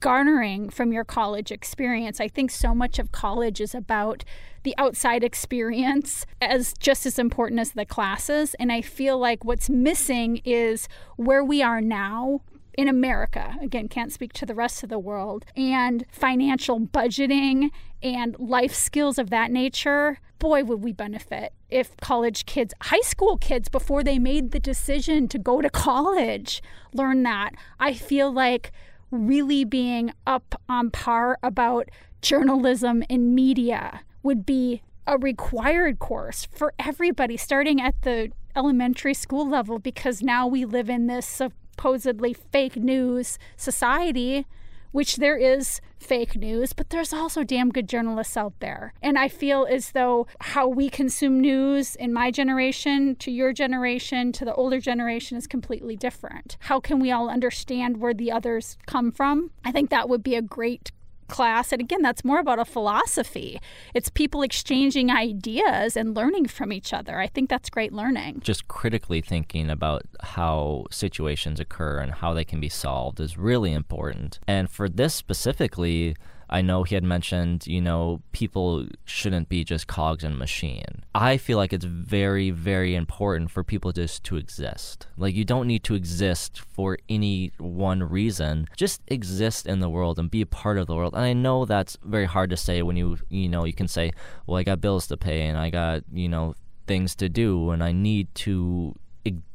garnering from your college experience? I think so much of college is about the outside experience as just as important as the classes. And I feel like what's missing is where we are now in America, again, can't speak to the rest of the world, and financial budgeting and life skills of that nature, boy, would we benefit if college kids, high school kids, before they made the decision to go to college, learn that. I feel like really being up on par about journalism and media would be a required course for everybody starting at the elementary school level because now we live in this supposedly fake news society which there is fake news, but there's also damn good journalists out there. And I feel as though how we consume news in my generation to your generation to the older generation is completely different. How can we all understand where the others come from? I think that would be a great class. And again, that's more about a philosophy. It's people exchanging ideas and learning from each other. I think that's great learning. Just critically thinking about how situations occur and how they can be solved is really important. And for this specifically, I know he had mentioned, you know, people shouldn't be just cogs in a machine. I feel like it's very, very important for people just to exist. Like, you don't need to exist for any one reason. Just exist in the world and be a part of the world. And I know that's very hard to say when you, you know, you can say, well, I got bills to pay and I got, you know, things to do and I need to.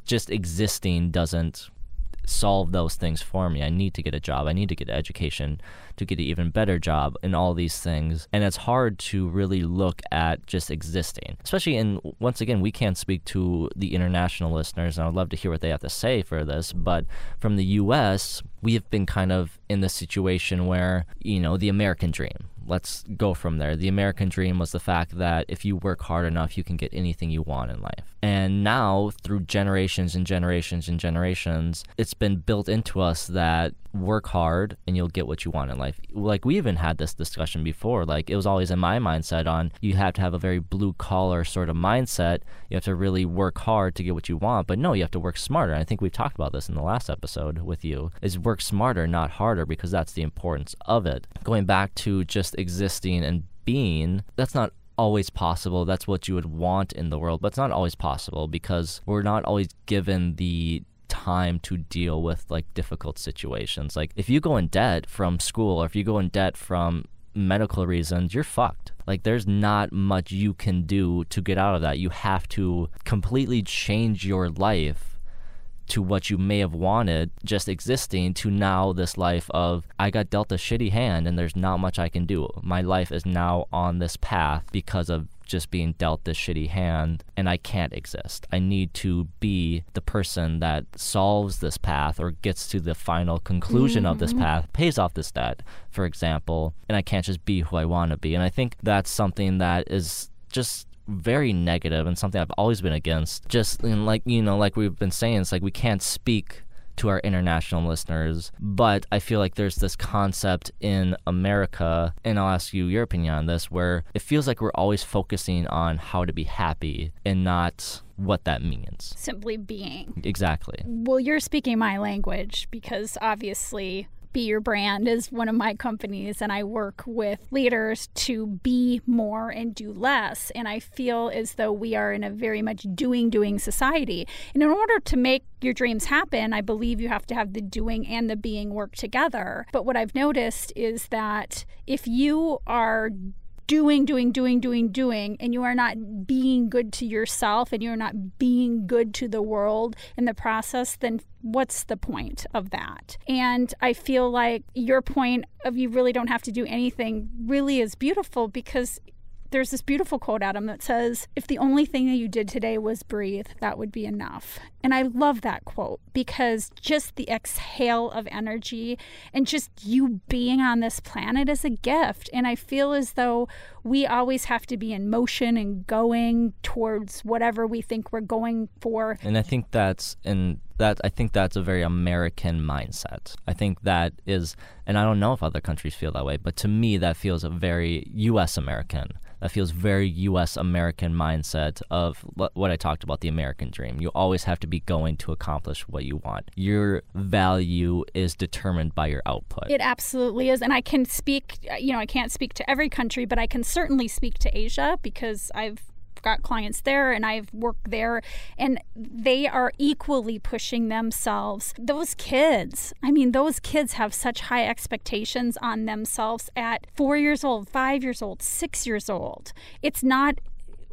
Just existing doesn't solve those things for me. I need to get a job. I need to get an education to get an even better job and all these things. And it's hard to really look at just existing, especially in, once again, we can't speak to the international listeners, and I would love to hear what they have to say for this. But from the US, we have been kind of in the situation where, you know, the American dream, let's go from there. The American dream was the fact that if you work hard enough, you can get anything you want in life. And now, through generations and generations and generations, it's been built into us that work hard and you'll get what you want in life. Like, we even had this discussion before. Like, it was always in my mindset on you have to have a very blue collar sort of mindset. You have to really work hard to get what you want. But no, you have to work smarter. And I think we've talked about this in the last episode with you is work smarter, not harder, because that's the importance of it. Going back to just existing and being, that's not always possible. That's what you would want in the world, but it's not always possible because we're not always given the time to deal with like difficult situations. Like if you go in debt from school or if you go in debt from medical reasons, you're fucked. Like there's not much you can do to get out of that. You have to completely change your life to what you may have wanted just existing to now this life of I got dealt a shitty hand and there's not much I can do. My life is now on this path because of just being dealt this shitty hand and I can't exist. I need to be the person that solves this path or gets to the final conclusion mm-hmm. of this mm-hmm. path, pays off this debt, for example, and I can't just be who I want to be. And I think that's something that is just very negative and something I've always been against. Just in like you know, like we've been saying, it's like we can't speak to our international listeners, but I feel like there's this concept in America, and I'll ask you your opinion on this, where it feels like we're always focusing on how to be happy and not what that means. Simply being. Exactly. Well, you're speaking my language because obviously be Your Brand is one of my companies, and I work with leaders to be more and do less. And I feel as though we are in a very much doing, doing society. And in order to make your dreams happen, I believe you have to have the doing and the being work together. But what I've noticed is that if you are doing, doing, doing, doing, doing, and you are not being good to yourself and you're not being good to the world in the process, then what's the point of that? And I feel like your point of you really don't have to do anything really is beautiful because there's this beautiful quote, Adam, that says, If the only thing that you did today was breathe, that would be enough. And I love that quote because just the exhale of energy and just you being on this planet is a gift. And I feel as though we always have to be in motion and going towards whatever we think we're going for. And I think that's, and that I think that's a very American mindset. I think that is, and I don't know if other countries feel that way, but to me, that feels a very U.S. American that feels very U.S. American mindset of what I talked about the American dream. You always have to be going to accomplish what you want. Your value is determined by your output. It absolutely is. And I can speak, you know, I can't speak to every country, but I can certainly speak to Asia because I've got clients there and I've worked there, and they are equally pushing themselves. Those kids, I mean, those kids have such high expectations on themselves at four years old, five years old, six years old. It's not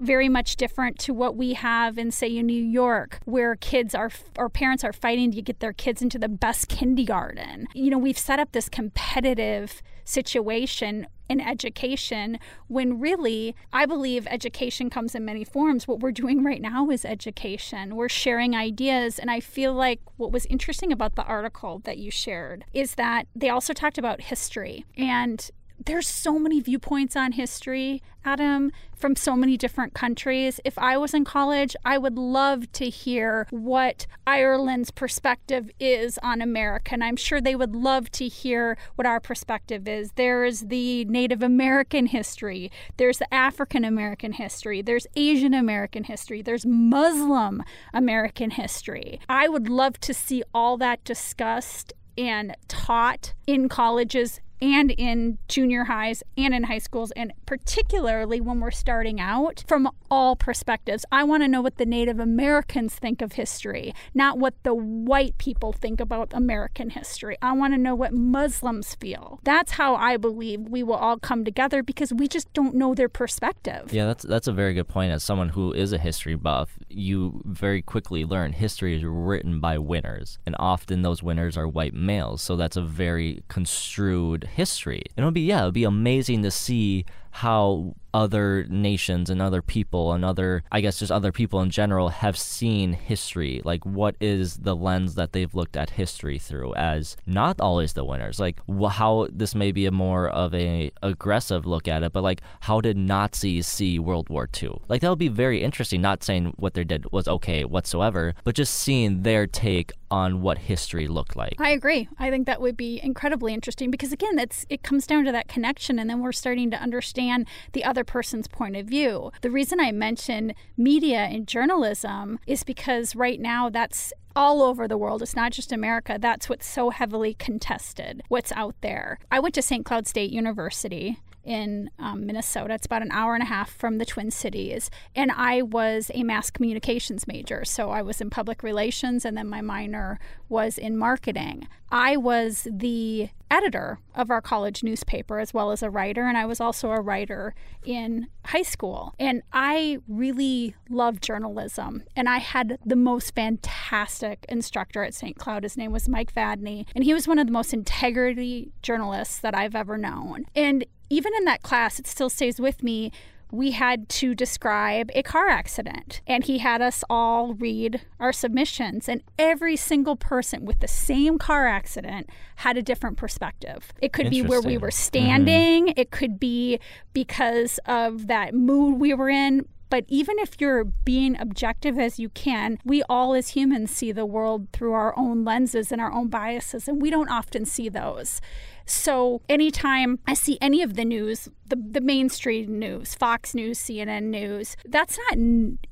very much different to what we have in say in New York where kids are or parents are fighting to get their kids into the best kindergarten. You know, we've set up this competitive situation in education when really I believe education comes in many forms. What we're doing right now is education. We're sharing ideas. And I feel like what was interesting about the article that you shared is that they also talked about history. And there's so many viewpoints on history, Adam, from so many different countries. If I was in college, I would love to hear what Ireland's perspective is on America. And I'm sure they would love to hear what our perspective is. There's the Native American history, there's the African American history, there's Asian American history, there's Muslim American history. I would love to see all that discussed and taught in colleges and in junior highs and in high schools, and particularly when we're starting out from all perspectives. I want to know what the Native Americans think of history, not what the white people think about American history. I want to know what Muslims feel. That's how I believe we will all come together because we just don't know their perspective. Yeah, that's that's a very good point. As someone who is a history buff, you very quickly learn history is written by winners, and often those winners are white males. So that's a very construed history. And it'll be yeah, it'll be amazing to see how other nations and other people and other I guess just other people in general have seen history. Like what is the lens that they've looked at history through as not always the winners. Like how this may be a more of a aggressive look at it, but like how did Nazis see World War II? Like that would be very interesting. Not saying what they did was okay whatsoever, but just seeing their take on what history looked like. I agree. I think that would be incredibly interesting because again, it's it comes down to that connection and then we're starting to understand understand the other person's point of view. The reason I mention media and journalism is because right now that's all over the world. It's not just America. That's what's so heavily contested, what's out there. I went to St. Cloud State University in um, Minnesota. It's about an hour and a half from the Twin Cities. And I was a mass communications major. So I was in public relations, and then my minor was in marketing. I was the editor of our college newspaper as well as a writer, and I was also a writer in high school. And I really loved journalism, and I had the most fantastic instructor at St. Cloud. His name was Mike Vadney, and he was one of the most integrity journalists that I've ever known. And even in that class, it still stays with me. We had to describe a car accident, and he had us all read our submissions. And every single person with the same car accident had a different perspective. It could be where we were mm-hmm. standing, mm-hmm. it could be because of that mood we were in. But even if you're being objective as you can, we all as humans see the world through our own lenses and our own biases, and we don't often see those. So anytime I see any of the news, the, the mainstream news, Fox News, CNN News, that's not,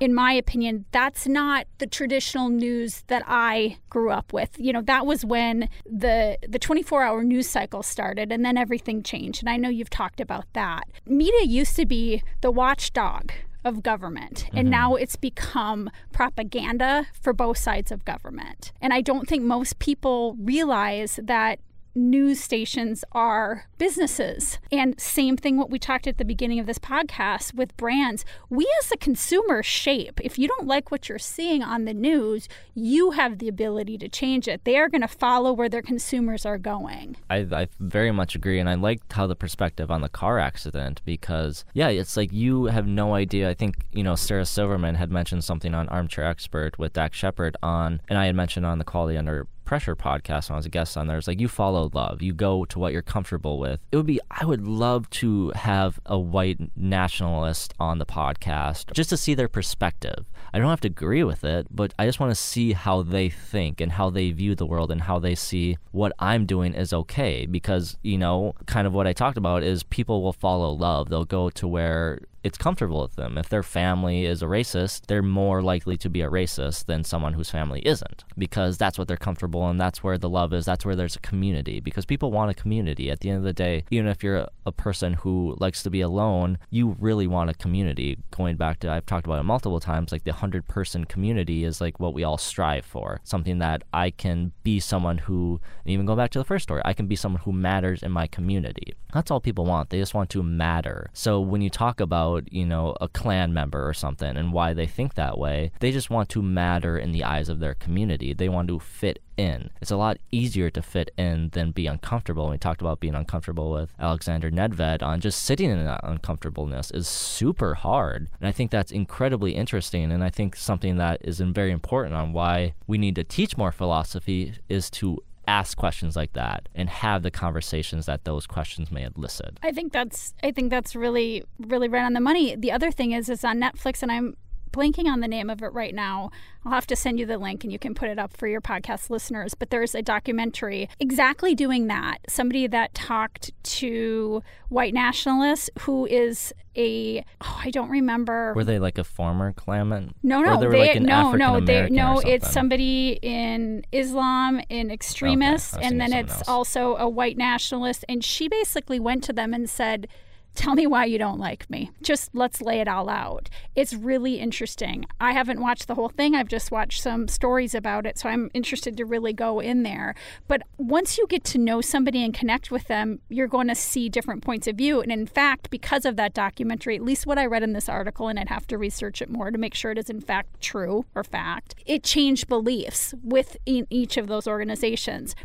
in my opinion, that's not the traditional news that I grew up with. You know, that was when the the 24 hour news cycle started, and then everything changed. And I know you've talked about that. Media used to be the watchdog of government. And mm-hmm. now it's become propaganda for both sides of government. And I don't think most people realize that news stations are businesses. And same thing what we talked at the beginning of this podcast with brands. We as a consumer shape. If you don't like what you're seeing on the news, you have the ability to change it. They are going to follow where their consumers are going. I, I very much agree. And I liked how the perspective on the car accident because, yeah, it's like you have no idea. I think, you know, Sarah Silverman had mentioned something on Armchair Expert with Dax Shepard on, and I had mentioned on the Quality Under Pressure podcast when I was a guest on there. It's like you follow love, you go to what you're comfortable with. It would be, I would love to have a white nationalist on the podcast just to see their perspective. I don't have to agree with it, but I just want to see how they think and how they view the world and how they see what I'm doing is okay. Because, you know, kind of what I talked about is people will follow love. They'll go to where it's comfortable with them. If their family is a racist, they're more likely to be a racist than someone whose family isn't because that's what they're comfortable and that's where the love is. That's where there's a community because people want a community. At the end of the day, even if you're a person who likes to be alone, you really want a community. Going back to, I've talked about it multiple times, like the 100 person community is like what we all strive for. Something that I can be someone who, even go back to the first story, I can be someone who matters in my community. That's all people want. They just want to matter. So when you talk about about, you know, a Klan member or something and why they think that way. They just want to matter in the eyes of their community. They want to fit in. It's a lot easier to fit in than be uncomfortable. And we talked about being uncomfortable with Alexander Nedved on just sitting in that uncomfortableness is super hard. And I think that's incredibly interesting. And I think something that is very important on why we need to teach more philosophy is to ask questions like that and have the conversations that those questions may elicit. I think that's I think that's really really right on the money. The other thing is is on Netflix and I'm blanking on the name of it right now. I'll have to send you the link and you can put it up for your podcast listeners. But there's a documentary exactly doing that. Somebody that talked to white nationalists who is a oh, I don't remember. Were they like a former Klanman? No, no, they, were they like an no, no, they no. It's somebody in Islam, in extremists, was and then it's else. also a white nationalist. And she basically went to them and said. Tell me why you don't like me. Just let's lay it all out. It's really interesting. I haven't watched the whole thing. I've just watched some stories about it, so I'm interested to really go in there. But once you get to know somebody and connect with them, you're going to see different points of view. And in fact, because of that documentary, at least what I read in this article, and I'd have to research it more to make sure it is in fact true or fact, it changed beliefs within each of those organizations.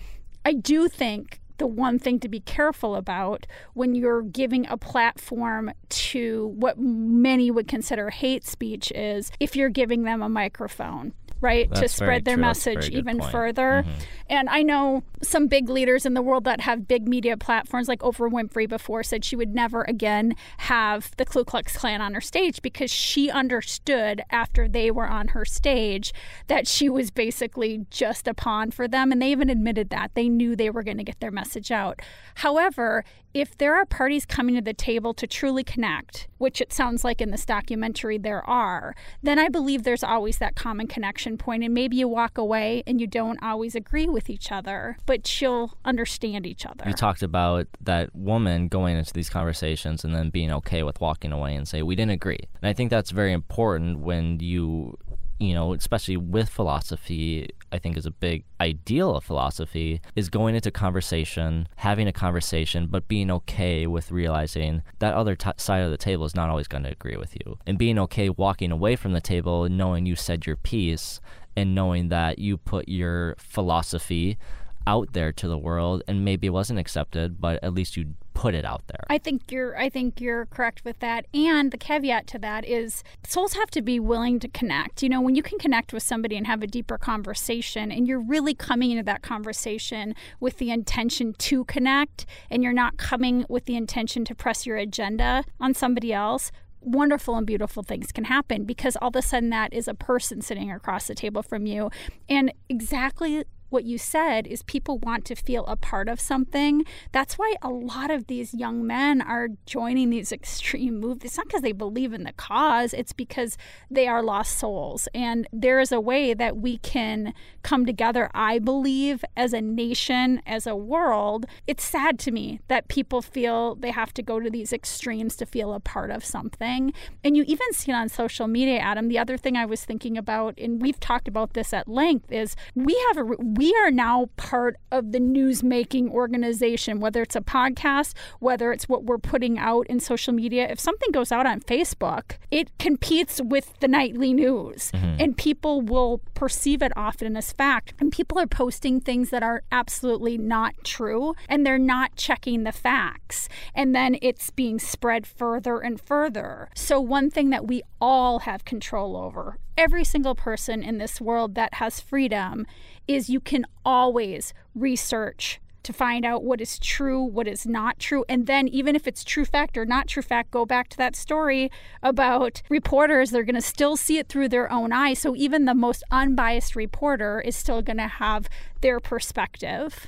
I do think the one thing to be careful about when you're giving a platform to what many would consider hate speech is if you're giving them a microphone right to That's very spread their true. That's a very message even point. further mm-hmm. and i know some big leaders in the world that have big media platforms like oprah winfrey before said she would never again have the ku klux klan on her stage because she understood after they were on her stage that she was basically just a pawn for them and they even admitted that they knew they were going to get their message out however if there are parties coming to the table to truly connect, which it sounds like in this documentary there are, then I believe there's always that common connection point. And maybe you walk away and you don't always agree with each other, but you'll understand each other. You talked about that woman going into these conversations and then being okay with walking away and say we didn't agree. And I think that's very important when you you know, especially with philosophy, I think is a big ideal of philosophy is going into conversation, having a conversation, but being okay with realizing that other t- side of the table is not always going to agree with you, and being okay walking away from the table and knowing you said your piece and knowing that you put your philosophy out there to the world and maybe it wasn't accepted but at least you put it out there I think you're I think you're correct with that. And the caveat to that is souls have to be willing to connect. You know, when you can connect with somebody and have a deeper conversation and you're really coming into that conversation with the intention to connect and you're not coming with the intention to press your agenda on somebody else, wonderful and beautiful things can happen because all of a sudden that is a person sitting across the table from you. And exactly what you said is people want to feel a part of something. That's why a lot of these young men are joining these extreme moves. It's not because they believe in the cause, it's because they are lost souls. And there is a way that we can come together, I believe, as a nation, as a world. It's sad to me that people feel they have to go to these extremes to feel a part of something. And you even see it on social media, Adam. The other thing I was thinking about, and we've talked about this at length, is we have a we are now part of the news making organization, whether it's a podcast, whether it's what we're putting out in social media. If something goes out on Facebook, it competes with the nightly news, mm-hmm. and people will perceive it often as fact. And people are posting things that are absolutely not true, and they're not checking the facts. And then it's being spread further and further. So, one thing that we all have control over, every single person in this world that has freedom, is you can always research to find out what is true, what is not true. And then, even if it's true fact or not true fact, go back to that story about reporters. They're going to still see it through their own eyes. So, even the most unbiased reporter is still going to have their perspective.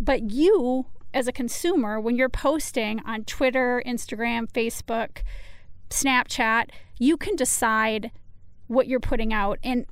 But you, as a consumer, when you're posting on Twitter, Instagram, Facebook, Snapchat, you can decide what you're putting out. And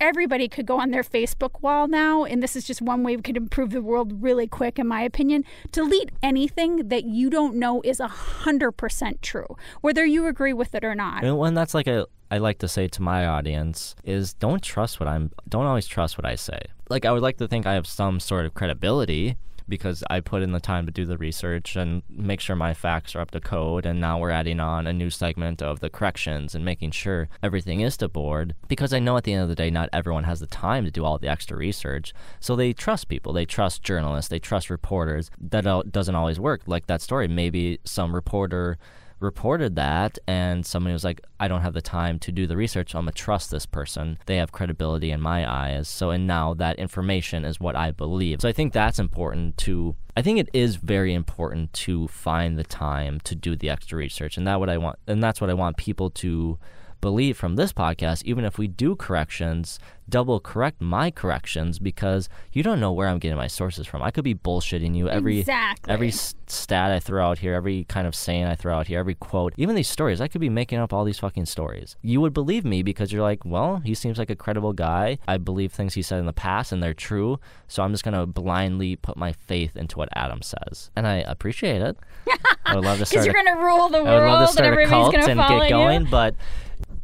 everybody could go on their Facebook wall now, and this is just one way we could improve the world really quick, in my opinion. Delete anything that you don't know is 100% true, whether you agree with it or not. And when that's like a I like to say to my audience is don't trust what I'm don't always trust what I say. like I would like to think I have some sort of credibility because I put in the time to do the research and make sure my facts are up to code. And now we're adding on a new segment of the corrections and making sure everything is to board because I know at the end of the day, not everyone has the time to do all the extra research. So they trust people, they trust journalists, they trust reporters. That doesn't always work. Like that story, maybe some reporter reported that and somebody was like, I don't have the time to do the research, so I'm gonna trust this person. They have credibility in my eyes. So and now that information is what I believe. So I think that's important to I think it is very important to find the time to do the extra research. And that what I want and that's what I want people to believe from this podcast, even if we do corrections, double correct my corrections because you don't know where I'm getting my sources from. I could be bullshitting you every exactly. every stat I throw out here, every kind of saying I throw out here, every quote, even these stories. I could be making up all these fucking stories. You would believe me because you're like, well, he seems like a credible guy. I believe things he said in the past and they're true. So I'm just gonna blindly put my faith into what Adam says, and I appreciate it. I would love to start. Because you're gonna rule the world. I would love to start and a cult and get going, you. but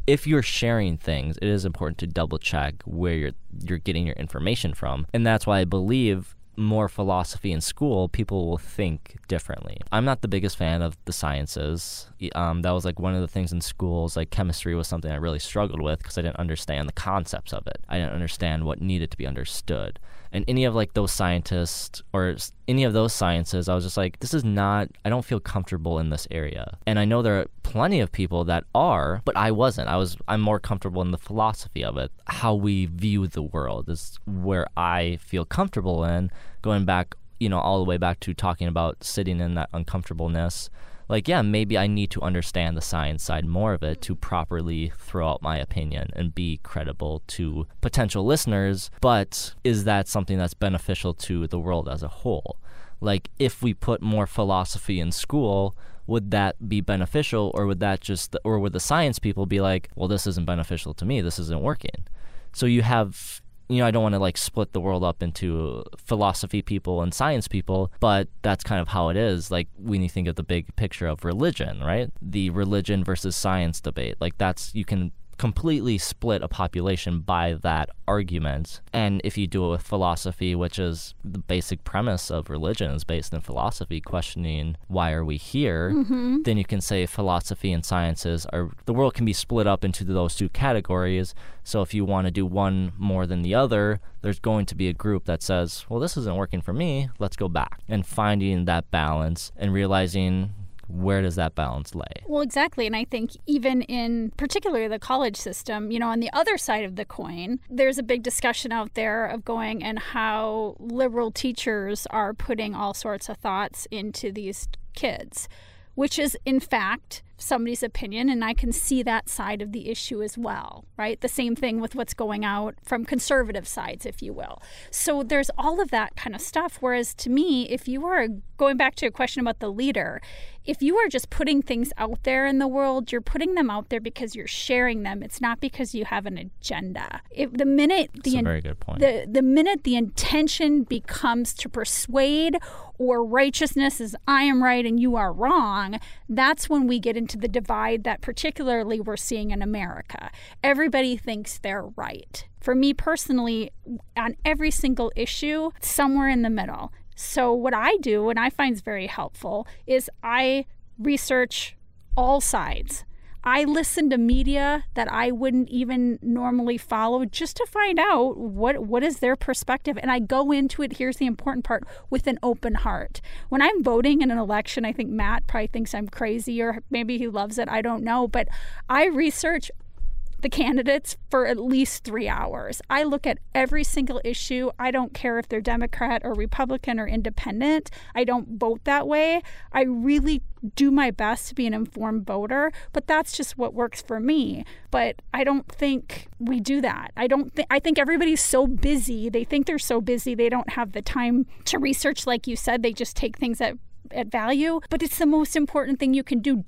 if you're sharing things, it is important to double check where you're you're getting your information from. And that's why I believe more philosophy in school, people will think differently. I'm not the biggest fan of the sciences. Um, that was like one of the things in schools, like chemistry was something I really struggled with because I didn't understand the concepts of it. I didn't understand what needed to be understood and any of like those scientists or any of those sciences, I was just like, this is not, I don't feel comfortable in this area. And I know there are plenty of people that are, but I wasn't. I was, I'm more comfortable in the philosophy of it. How we view the world is where I feel comfortable in, going back, you know, all the way back to talking about sitting in that uncomfortableness like, yeah, maybe I need to understand the science side more of it to mm-hmm. properly throw out my opinion and be credible to potential listeners. But is that something that's beneficial to the world as a whole? Like, if we put more philosophy in school, would that be beneficial or would that just, or would the science people be like, well, this isn't beneficial to me, this isn't working? So you have you know, I don't want to like split the world up into philosophy people and science people, but that's kind of how it is. Like when you think of the big picture of religion, right? The religion versus science debate. Like that's you can completely split a population by that argument. And if you do it with philosophy, which is the basic premise of religion is based in philosophy, questioning why are we here, mm-hmm. then you can say philosophy and sciences are the world can be split up into those two categories. So if you want to do one more than the other, there's going to be a group that says, well, this isn't working for me, let's go back. And finding that balance and realizing where does that balance lay? Well, exactly. And I think even in particularly the college system, you know, on the other side of the coin, there's a big discussion out there of going and how liberal teachers are putting all sorts of thoughts into these kids, which is in fact somebody's opinion and I can see that side of the issue as well, right? The same thing with what's going out from conservative sides, if you will. So there's all of that kind of stuff. Whereas to me, if you are going back to a question about the leader, if you are just putting things out there in the world, you're putting them out there because you're sharing them. It's not because you have an agenda. If the minute the That's a very good point. The the minute the intention becomes to persuade or righteousness is I am right and you are wrong, that's when we get into the divide that particularly we're seeing in America. Everybody thinks they're right. For me personally, on every single issue, somewhere in the middle. So, what I do, and I find is very helpful, is I research all sides. I listen to media that I wouldn't even normally follow just to find out what what is their perspective and I go into it here's the important part with an open heart. When I'm voting in an election, I think Matt probably thinks I'm crazy or maybe he loves it, I don't know, but I research the candidates for at least three hours. I look at every single issue. I don't care if they're Democrat or Republican or independent. I don't vote that way. I really do my best to be an informed voter, but that's just what works for me. But I don't think we do that. I don't think I think everybody's so busy. They think they're so busy they don't have the time to research like you said. They just take things at at value, but it's the most important thing you can do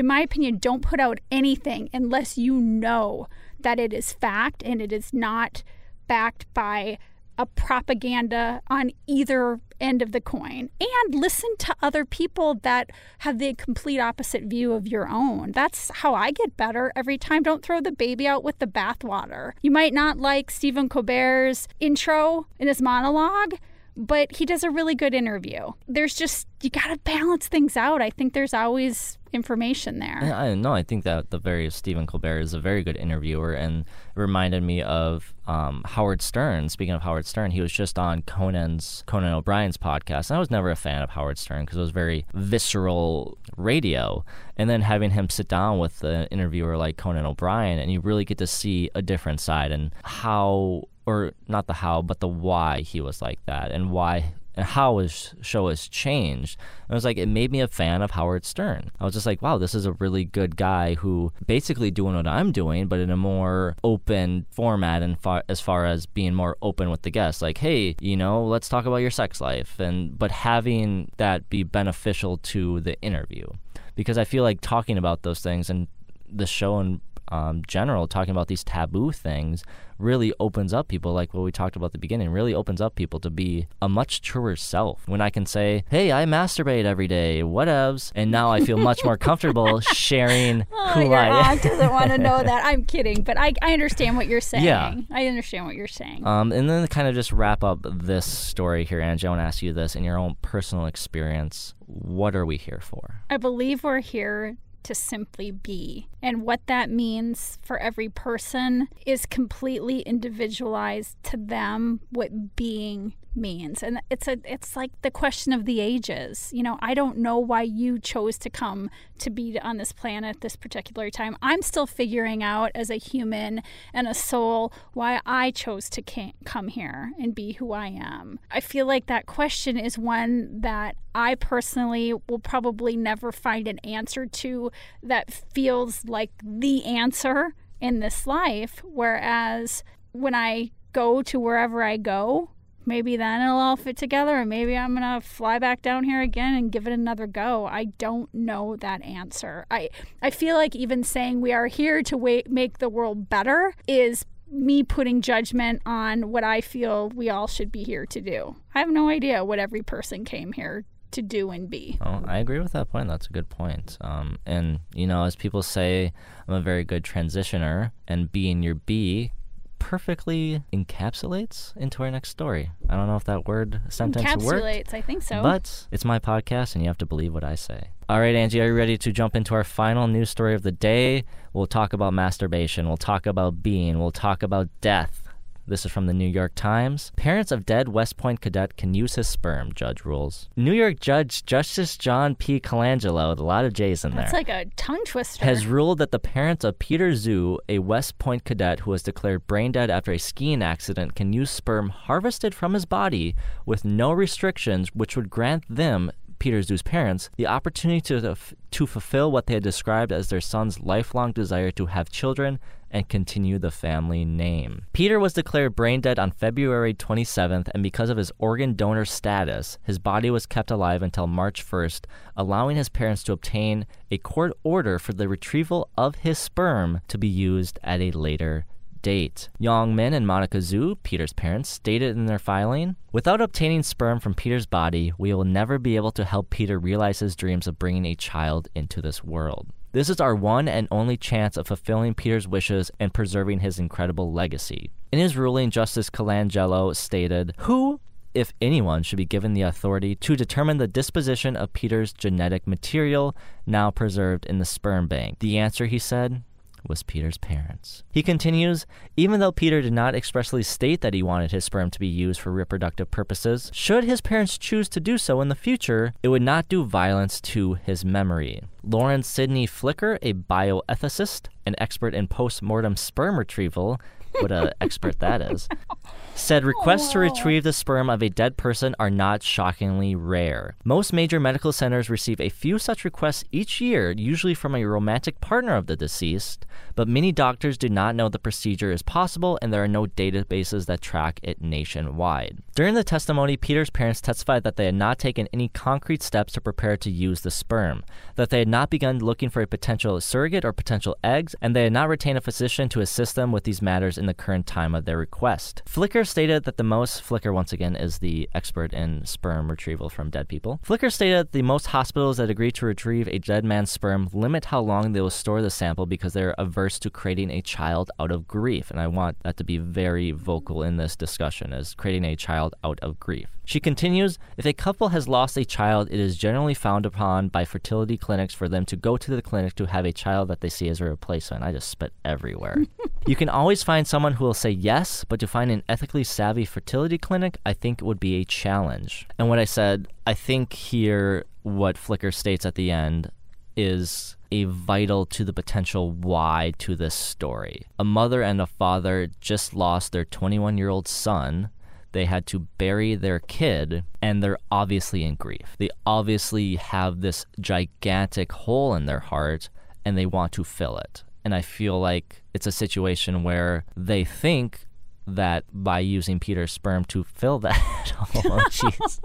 in my opinion, don't put out anything unless you know that it is fact and it is not backed by a propaganda on either end of the coin and listen to other people that have the complete opposite view of your own. That's how I get better every time. Don't throw the baby out with the bathwater. You might not like Stephen Colbert's intro in his monologue, but he does a really good interview. There's just, you got to balance things out. I think there's always information there. I know. I think that the very Stephen Colbert is a very good interviewer, and reminded me of um, Howard Stern. Speaking of Howard Stern, he was just on Conan's Conan O'Brien's podcast, and I was never a fan of Howard Stern because it was very visceral radio. And then having him sit down with an interviewer like Conan O'Brien, and you really get to see a different side and how or not the how, but the why he was like that, and why and how his show has changed. And it was like it made me a fan of Howard Stern. I was just like, wow, this is a really good guy who basically doing what I'm doing, but in a more open format and far, as far as being more open with the guests. Like, hey, you know, let's talk about your sex life, and but having that be beneficial to the interview, because I feel like talking about those things and the show and um, general, talking about these taboo things really opens up people, like what we talked about at the beginning, really opens up people to be a much truer self. When I can say, hey, I masturbate every day, whatevs, and now I feel much more comfortable sharing oh, who your I am. doesn't want to know that. I'm kidding, but I, I understand what you're saying. Yeah. I understand what you're saying. Um, and then to kind of just wrap up this story here, Angie, I want to ask you this in your own personal experience. What are we here for? I believe we're here to simply be. And what that means for every person is completely individualized to them what being means. And it's a it's like the question of the ages. You know, I don't know why you chose to come to be on this planet this particular time. I'm still figuring out as a human and a soul why I chose to come here and be who I am. I feel like that question is one that I personally will probably never find an answer to that feels like the answer in this life whereas when I go to wherever I go, maybe then it'll all fit together and maybe i'm to fly back down here again and give it another go. I don't know that answer. I i feel like even saying we are here to wait, make the world better is me putting judgment on what i feel we all should be here to do. I have no idea what every person came here to do and be. Oh, I agree with that point. That's a good point. Um, and you know, as people say, I'm a very good transitioner, and being your B perfectly encapsulates into our next story. I don't know if that word sentence works. encapsulates, worked. I think so. But it's my podcast, and you have to believe what I say. All right, Angie, are you ready to jump into our final news story of the day? We'll talk about masturbation. We'll talk about being. We'll talk about death. This is from the New York Times. Parents of dead West Point cadet can use his sperm, judge rules. New York Judge Justice John P. Colangelo, a lot of J's in That's there. like a tongue twister. has ruled that the parents of Peter Zhu, a West Point cadet who was declared brain dead after a skiing accident, can use sperm harvested from his body with no restrictions, which would grant them. Peter Zhu's parents, the opportunity to, to fulfill what they had described as their son's lifelong desire to have children and continue the family name. Peter was declared brain dead on February 27th, and because of his organ donor status, his body was kept alive until March 1st, allowing his parents to obtain a court order for the retrieval of his sperm to be used at a later date. Yong Min and Monica Zhu, Peter's parents, stated in their filing Without obtaining sperm from Peter's body, we will never be able to help Peter realize his dreams of bringing a child into this world. This is our one and only chance of fulfilling Peter's wishes and preserving his incredible legacy. In his ruling, Justice Colangelo stated, Who, if anyone, should be given the authority to determine the disposition of Peter's genetic material now preserved in the sperm bank? The answer, he said, was Peter's parents. He continues Even though Peter did not expressly state that he wanted his sperm to be used for reproductive purposes, should his parents choose to do so in the future, it would not do violence to his memory. Lauren Sydney Flicker, a bioethicist, an expert in post mortem sperm retrieval, what an expert that is, said requests to retrieve the sperm of a dead person are not shockingly rare. Most major medical centers receive a few such requests each year, usually from a romantic partner of the deceased, but many doctors do not know the procedure is possible and there are no databases that track it nationwide. During the testimony, Peter's parents testified that they had not taken any concrete steps to prepare to use the sperm, that they had not begun looking for a potential surrogate or potential eggs, and they had not retained a physician to assist them with these matters in the current time of their request. Flicker stated that the most, Flicker once again is the expert in sperm retrieval from dead people. Flicker stated that the most hospitals that agree to retrieve a dead man's sperm limit how long they will store the sample because they're averse to creating a child out of grief. And I want that to be very vocal in this discussion as creating a child out of grief. She continues If a couple has lost a child, it is generally found upon by fertility clinics for them to go to the clinic to have a child that they see as a replacement. I just spit everywhere. you can always find someone who will say yes, but to find an ethically savvy fertility clinic, I think it would be a challenge. And what I said, I think here what Flicker states at the end is a vital to the potential why to this story. A mother and a father just lost their 21 year old son they had to bury their kid and they're obviously in grief. They obviously have this gigantic hole in their heart and they want to fill it. And I feel like it's a situation where they think that by using Peter's sperm to fill that hole, oh, jeez.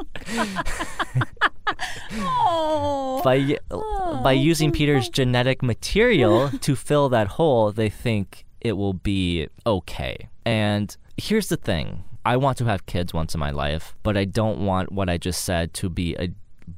oh. by by oh, using Peter's genetic material to fill that hole, they think it will be okay. And here's the thing I want to have kids once in my life, but I don't want what I just said to be a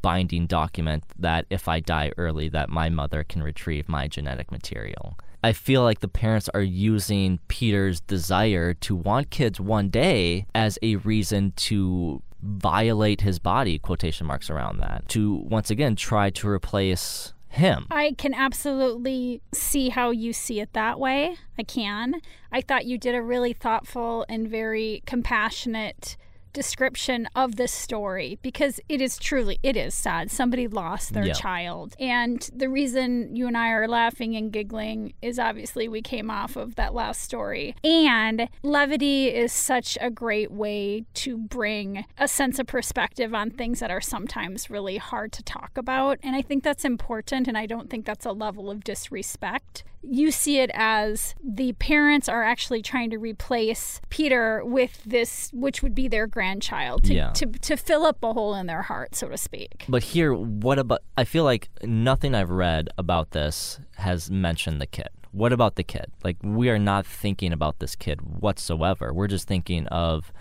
binding document that if I die early that my mother can retrieve my genetic material. I feel like the parents are using Peter's desire to want kids one day as a reason to violate his body quotation marks around that to once again try to replace him. I can absolutely see how you see it that way. I can. I thought you did a really thoughtful and very compassionate description of this story because it is truly it is sad. Somebody lost their child. And the reason you and I are laughing and giggling is obviously we came off of that last story. And levity is such a great way to bring a sense of perspective on things that are sometimes really hard to talk about. And I think that's important and I don't think that's a level of disrespect you see it as the parents are actually trying to replace Peter with this, which would be their grandchild, to, yeah. to, to fill up a hole in their heart, so to speak. But here, what about? I feel like nothing I've read about this has mentioned the kid. What about the kid? Like, we are not thinking about this kid whatsoever. We're just thinking of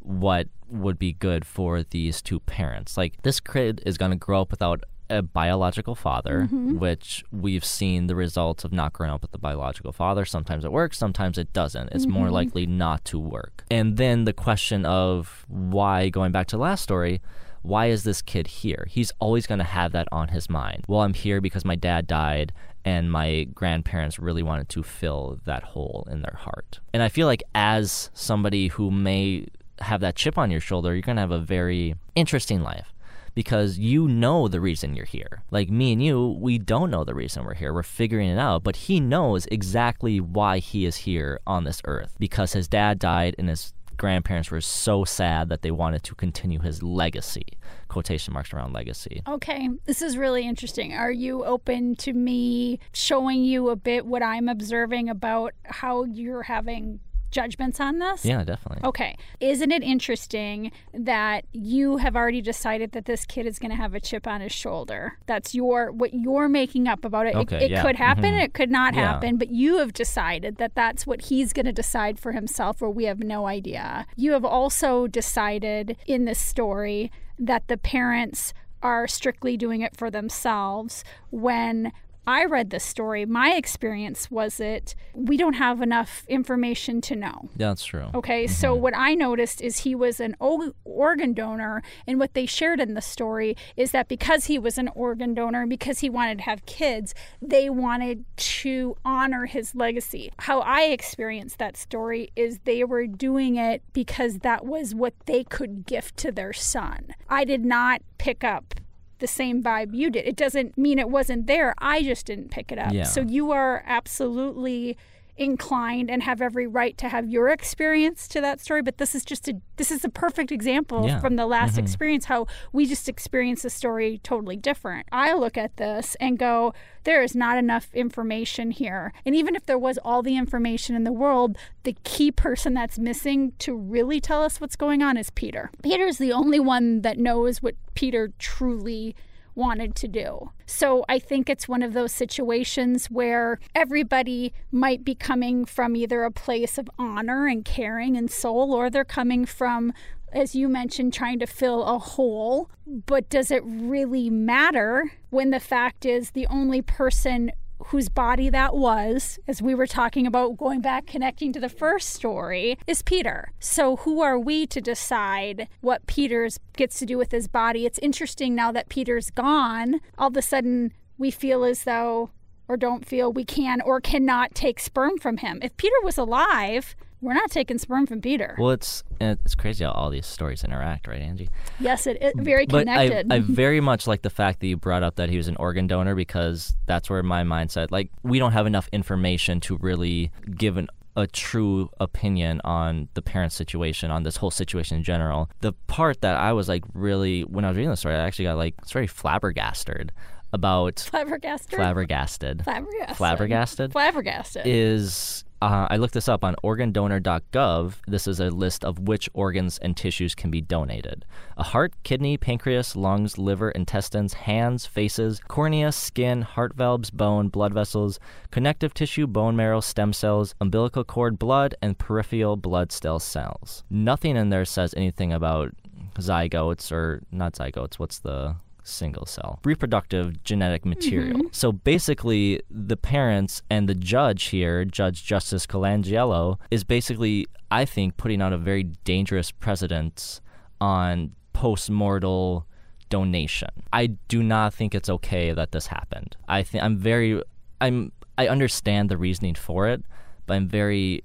what would be good for these two parents. Like, this kid is going to grow up without a biological father, mm-hmm. which we've seen the results of not growing up with a biological father. Sometimes it works, sometimes it doesn't. It's mm-hmm. more likely not to work. And then the question of why, going back to the last story, why is this kid here? He's always going to have that on his mind. Well, I'm here because my dad died and my grandparents really wanted to fill that hole in their heart. And I feel like as somebody who may have that chip on your shoulder, you're going to have a very interesting life because you know the reason you're here. Like me and you, we don't know the reason we're here. We're figuring it out, but he knows exactly why he is here on this earth because his dad died and his grandparents were so sad that they wanted to continue his legacy quotation marks around legacy okay this is really interesting are you open to me showing you a bit what i'm observing about how you're having judgments on this? Yeah, definitely. Okay. Isn't it interesting that you have already decided that this kid is going to have a chip on his shoulder? That's your what you're making up about it. Okay, it, it yeah. could happen, mm-hmm. it could not yeah. happen, but you have decided that that's what he's going to decide for himself or we have no idea. You have also decided in this story that the parents are strictly doing it for themselves when I read this story, my experience was that we don't have enough information to know. That's true. Okay, mm-hmm. so what I noticed is he was an organ donor, and what they shared in the story is that because he was an organ donor, and because he wanted to have kids, they wanted to honor his legacy. How I experienced that story is they were doing it because that was what they could gift to their son. I did not pick up the same vibe you did. It doesn't mean it wasn't there. I just didn't pick it up. Yeah. So you are absolutely inclined and have every right to have your experience to that story but this is just a this is a perfect example yeah. from the last mm-hmm. experience how we just experience a story totally different i look at this and go there is not enough information here and even if there was all the information in the world the key person that's missing to really tell us what's going on is peter peter is the only one that knows what peter truly wanted to do. So I think it's one of those situations where everybody might be coming from either a place of honor and caring and soul, or they're coming from as you mentioned, trying to fill a hole. But does it really matter when the fact is the only person whose body that was, as we were talking about going back connecting to the first story, is Peter. So who are we to decide what Peter's gets to do with his body? It's interesting now that Peter's gone, all of a sudden we feel as though or don't feel we can or cannot take sperm from him. If Peter was alive, we're not taking sperm from Peter. Well, it's it's crazy how all these stories interact, right, Angie? Yes, it, very but connected. I, I very much like the fact that you brought up that he was an organ donor because that's where my mindset. Like, we don't have enough information to really give an a true opinion on the parent situation, on this whole situation in general. The part that I was like really, when I was reading the story, I actually got like, it's very flabbergasted about. Flabbergasted? Flabbergasted. Flabbergasted. Flabbergasted. Flabbergasted. Is uh, I looked this up on organdonor.gov. This is a list of which organs and tissues can be donated a heart, kidney, pancreas, lungs, liver, intestines, hands, faces, cornea, skin, heart valves, bone, blood vessels, connective tissue, bone marrow, stem cells, umbilical cord, blood, and peripheral blood cell cells. Nothing in there says anything about zygotes or not zygotes. What's the single cell reproductive genetic material. Mm-hmm. So basically, the parents and the judge here, Judge Justice Colangelo, is basically, I think, putting out a very dangerous precedent on post-mortal donation. I do not think it's okay that this happened. I think I'm very, I'm, I understand the reasoning for it, but I'm very,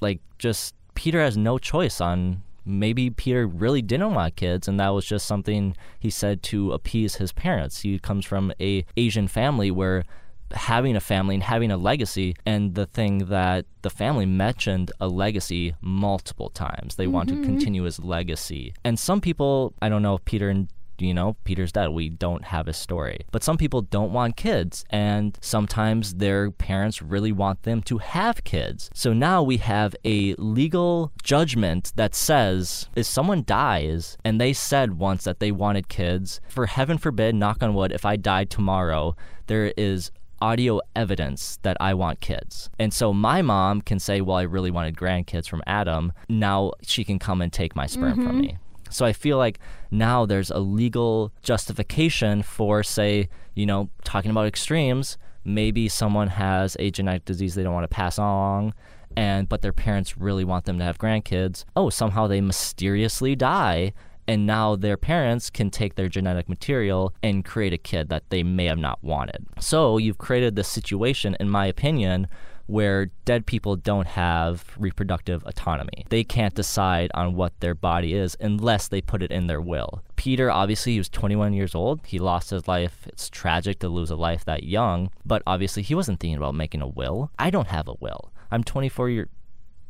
like, just Peter has no choice on maybe Peter really didn't want kids and that was just something he said to appease his parents. He comes from a Asian family where having a family and having a legacy and the thing that the family mentioned a legacy multiple times. They mm-hmm. want to continue his legacy. And some people, I don't know if Peter and you know, Peter's dead. We don't have his story. But some people don't want kids, and sometimes their parents really want them to have kids. So now we have a legal judgment that says if someone dies and they said once that they wanted kids, for heaven forbid, knock on wood, if I died tomorrow, there is audio evidence that I want kids. And so my mom can say, Well, I really wanted grandkids from Adam. Now she can come and take my sperm mm-hmm. from me. So I feel like now there's a legal justification for, say, you know, talking about extremes. Maybe someone has a genetic disease they don't want to pass on, and but their parents really want them to have grandkids. Oh, somehow they mysteriously die, and now their parents can take their genetic material and create a kid that they may have not wanted. So you've created this situation, in my opinion, where dead people don't have reproductive autonomy. They can't decide on what their body is unless they put it in their will. Peter, obviously, he was 21 years old. He lost his life. It's tragic to lose a life that young, but obviously, he wasn't thinking about making a will. I don't have a will. I'm 24 years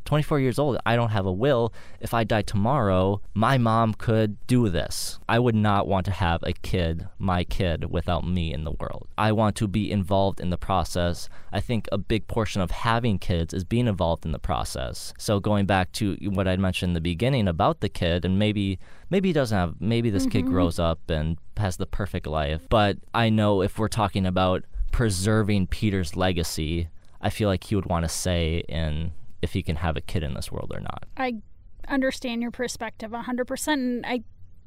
24 years old, I don't have a will. If I die tomorrow, my mom could do this. I would not want to have a kid, my kid, without me in the world. I want to be involved in the process. I think a big portion of having kids is being involved in the process. So going back to what I mentioned in the beginning about the kid, and maybe maybe he doesn't have, maybe this mm-hmm. kid grows up and has the perfect life. But I know if we're talking about preserving Peter's legacy, I feel like he would want to say in if he can have a kid in this world or not. I understand your perspective 100%. And I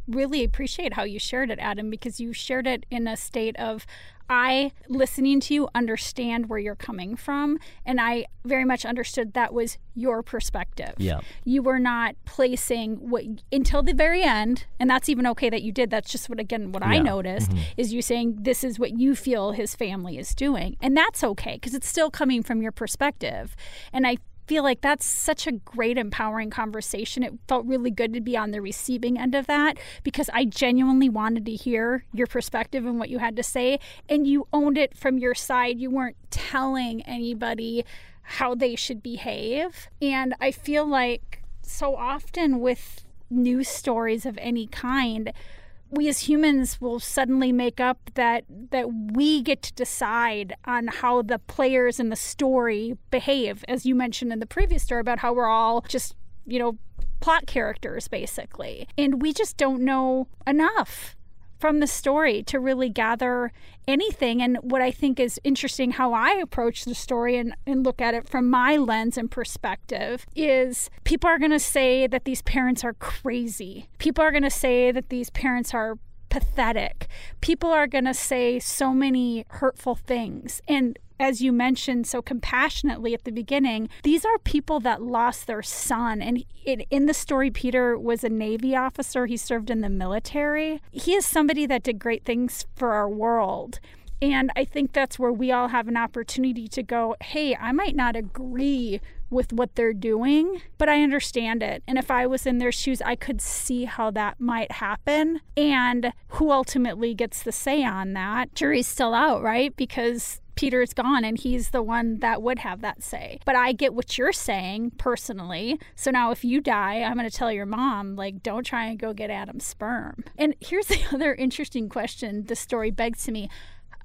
really appreciate how you shared it, Adam, because you shared it in a state of I, listening to you, understand where you're coming from. And I very much understood that was your perspective. Yeah. You were not placing what until the very end, and that's even okay that you did. That's just what, again, what yeah. I noticed mm-hmm. is you saying this is what you feel his family is doing. And that's okay because it's still coming from your perspective. And I feel like that's such a great, empowering conversation. It felt really good to be on the receiving end of that because I genuinely wanted to hear your perspective and what you had to say. And you owned it from your side. You weren't telling anybody how they should behave. And I feel like so often with news stories of any kind, we as humans will suddenly make up that that we get to decide on how the players in the story behave as you mentioned in the previous story about how we're all just you know plot characters basically. And we just don't know enough from the story to really gather anything. And what I think is interesting, how I approach the story and, and look at it from my lens and perspective, is people are going to say that these parents are crazy. People are going to say that these parents are pathetic. People are going to say so many hurtful things. And as you mentioned so compassionately at the beginning, these are people that lost their son. And in the story, Peter was a Navy officer, he served in the military. He is somebody that did great things for our world. And I think that's where we all have an opportunity to go, hey, I might not agree with what they're doing, but I understand it. And if I was in their shoes, I could see how that might happen. And who ultimately gets the say on that? Jury's still out, right? Because Peter's gone and he's the one that would have that say. But I get what you're saying personally. So now if you die, I'm going to tell your mom, like, don't try and go get Adam's sperm. And here's the other interesting question the story begs to me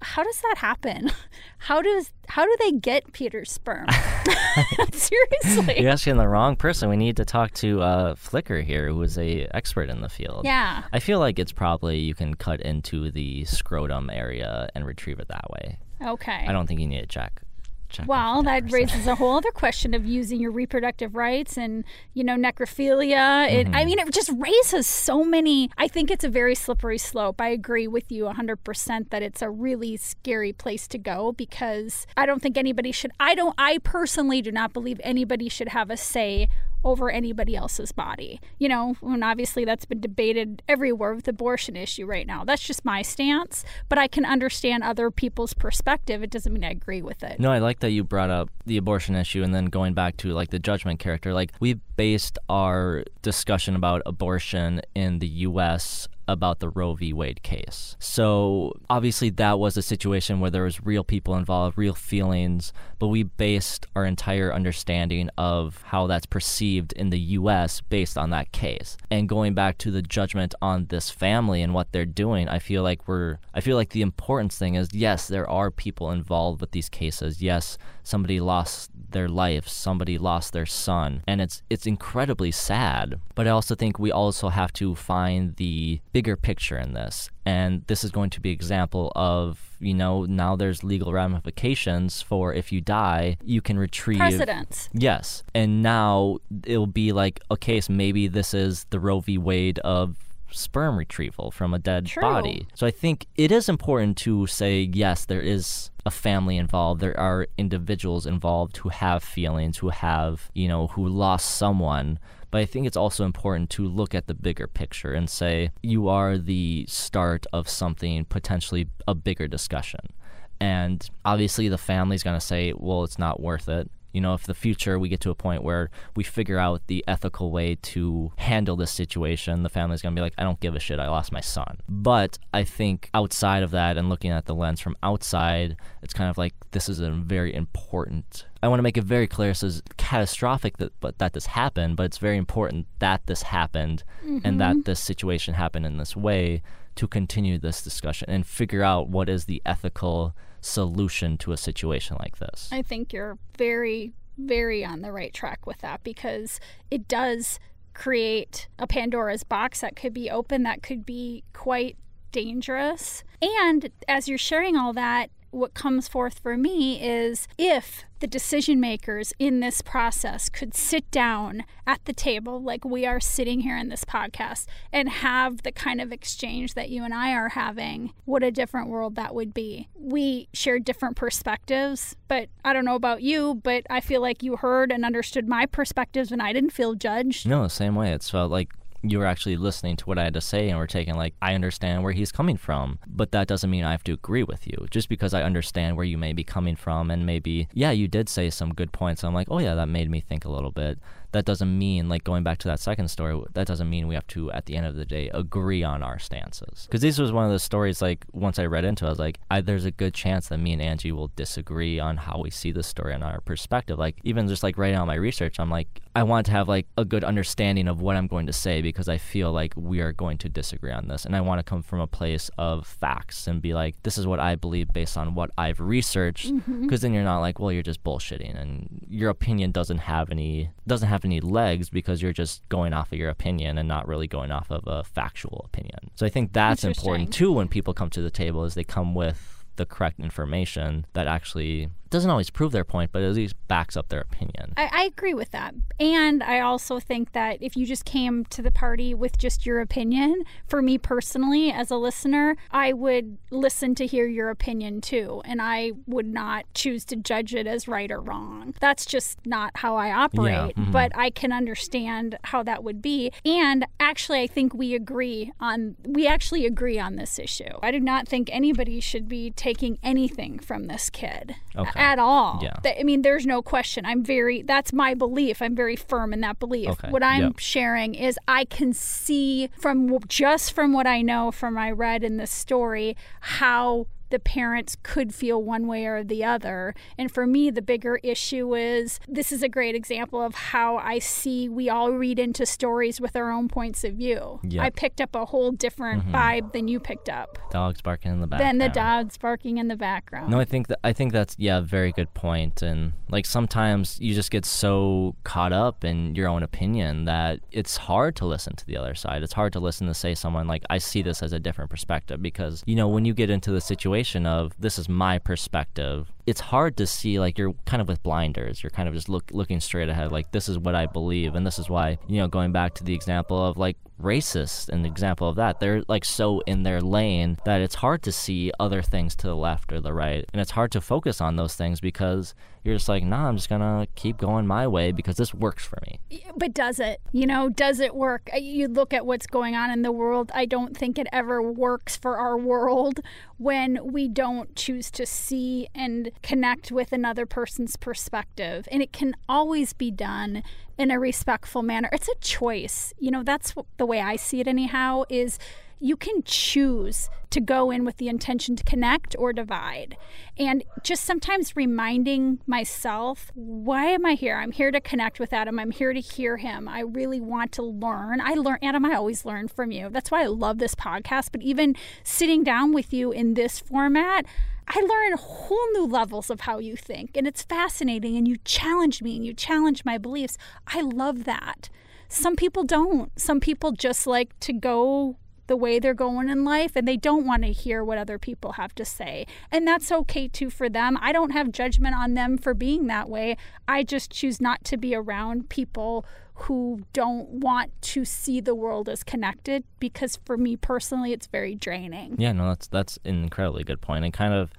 how does that happen? How does how do they get Peter's sperm? Seriously, You're asking the wrong person. We need to talk to uh, Flicker here, who is a expert in the field. Yeah. I feel like it's probably you can cut into the scrotum area and retrieve it that way. Okay. I don't think you need to check. check Well, with that raises a whole other question of using your reproductive rights and, you know, necrophilia. It, Mm-hmm. I mean, it just raises so many. I think it's a very slippery slope. I agree with you 100% that it's a really scary place to go because I don't think anybody should, I don't, I personally do not believe anybody should have a say over anybody else's body. You know, and obviously that's been debated everywhere with the abortion issue right now. That's just my stance, but I can understand other people's perspective. It doesn't mean I agree with it. No, I like that you brought up the abortion issue and then going back to like the judgment character. Like we based our discussion about abortion in the US about the Roe v. Wade case. So obviously that was a situation where there was real people involved, real feelings, but we based our entire understanding of how that's perceived in the US based on that case. And going back to the judgment on this family and what they're doing, I feel like we're I feel like the important thing is yes, there are people involved with these cases. Yes, somebody lost their life, somebody lost their son, and it's it's incredibly sad. But I also think we also have to find the bigger picture in this. And this is going to be example of, you know, now there's legal ramifications for if you die, you can retrieve Precedents. Yes. And now it'll be like a case maybe this is the Roe v. Wade of sperm retrieval from a dead True. body. So I think it is important to say yes, there is a family involved. There are individuals involved who have feelings, who have, you know, who lost someone. But I think it's also important to look at the bigger picture and say you are the start of something potentially a bigger discussion. And obviously, the family's going to say, well, it's not worth it. You know, if the future we get to a point where we figure out the ethical way to handle this situation, the family's going to be like, I don't give a shit. I lost my son. But I think outside of that and looking at the lens from outside, it's kind of like this is a very important. I want to make it very clear this is catastrophic that but that this happened, but it's very important that this happened and that mm-hmm. this situation happened in this way to continue this discussion and figure out what is the ethical solution to a situation like this. I think you're very, very on the right track with that because it does create a Pandora's box that could be open, that could be quite dangerous. And as you're sharing all that, what comes forth for me is if the decision makers in this process could sit down at the table like we are sitting here in this podcast and have the kind of exchange that you and I are having, what a different world that would be. We share different perspectives, but I don't know about you, but I feel like you heard and understood my perspectives and I didn't feel judged. No, same way. It's felt like you were actually listening to what I had to say and were taking like I understand where he's coming from, but that doesn't mean I have to agree with you. Just because I understand where you may be coming from and maybe yeah, you did say some good points. I'm like, "Oh yeah, that made me think a little bit." That doesn't mean like going back to that second story, that doesn't mean we have to at the end of the day agree on our stances. Cuz this was one of the stories like once I read into it, I was like, I, there's a good chance that me and Angie will disagree on how we see the story and our perspective. Like even just like writing out my research, I'm like I want to have like a good understanding of what I'm going to say because I feel like we are going to disagree on this. And I want to come from a place of facts and be like, this is what I believe based on what I've researched. Mm-hmm. Because then you're not like, well, you're just bullshitting and your opinion doesn't have any, doesn't have any legs because you're just going off of your opinion and not really going off of a factual opinion. So I think that's important too when people come to the table is they come with the correct information that actually doesn't always prove their point, but at least backs up their opinion. I, I agree with that. And I also think that if you just came to the party with just your opinion, for me personally, as a listener, I would listen to hear your opinion too. And I would not choose to judge it as right or wrong. That's just not how I operate. mhm. But I can understand how that would be. And actually, I think we agree on, we actually agree on this issue. I do not think anybody should be taking anything from this kid Okay. At all. Yeah. Th- I mean, there's no question. I'm very, that's my belief. I'm very firm in that belief. Okay. What I'm Yep. sharing is I can see from just from what I know from I read in this story how the parents could feel one way or the other. And for me, the bigger issue is this is a great example of how I see we all read into stories with our own points of view. Yep. I picked up a whole different mm-hmm. vibe than you picked up, Dogs barking in the background. than the dogs barking in the background. No, I think that I think that's yeah, very good point. And like sometimes you just get so caught up in your own opinion that it's hard to listen to the other side. It's hard to listen to say someone like I see this as a different perspective because you know when you get into the situation of this is my perspective, it's hard to see like you're kind of with blinders. You're kind of just look looking straight ahead like this is what I believe and this is why you know going back to the example of like racist an example of that. They're like so in their lane that it's hard to see other things to the left or the right. And it's hard to focus on those things because you're just like nah i'm just gonna keep going my way because this works for me. But does it? You know does it work? You look at what's going on in the world. I don't think it ever works for our world when we don't choose to see and connect with another person's perspective. And it can always be done in a respectful manner it's a choice you know that's the way i see it anyhow is you can choose to go in with the intention to connect or divide. And just sometimes reminding myself, why am I here? I'm here to connect with Adam. I'm here to hear him. I really want to learn. I learn, Adam, I always learn from you. That's why I love this podcast. But even sitting down with you in this format, I learn whole new levels of how you think. And it's fascinating. And you challenge me and you challenge my beliefs. I love that. Some people don't. Some people just like to go the way they're going in life and they don't want to hear what other people have to say. And that's okay too for them. I don't have judgment on them for being that way. I just choose not to be around people who don't want to see the world as connected because for me personally it's very draining. yeah no that's that's an incredibly good point. and kind of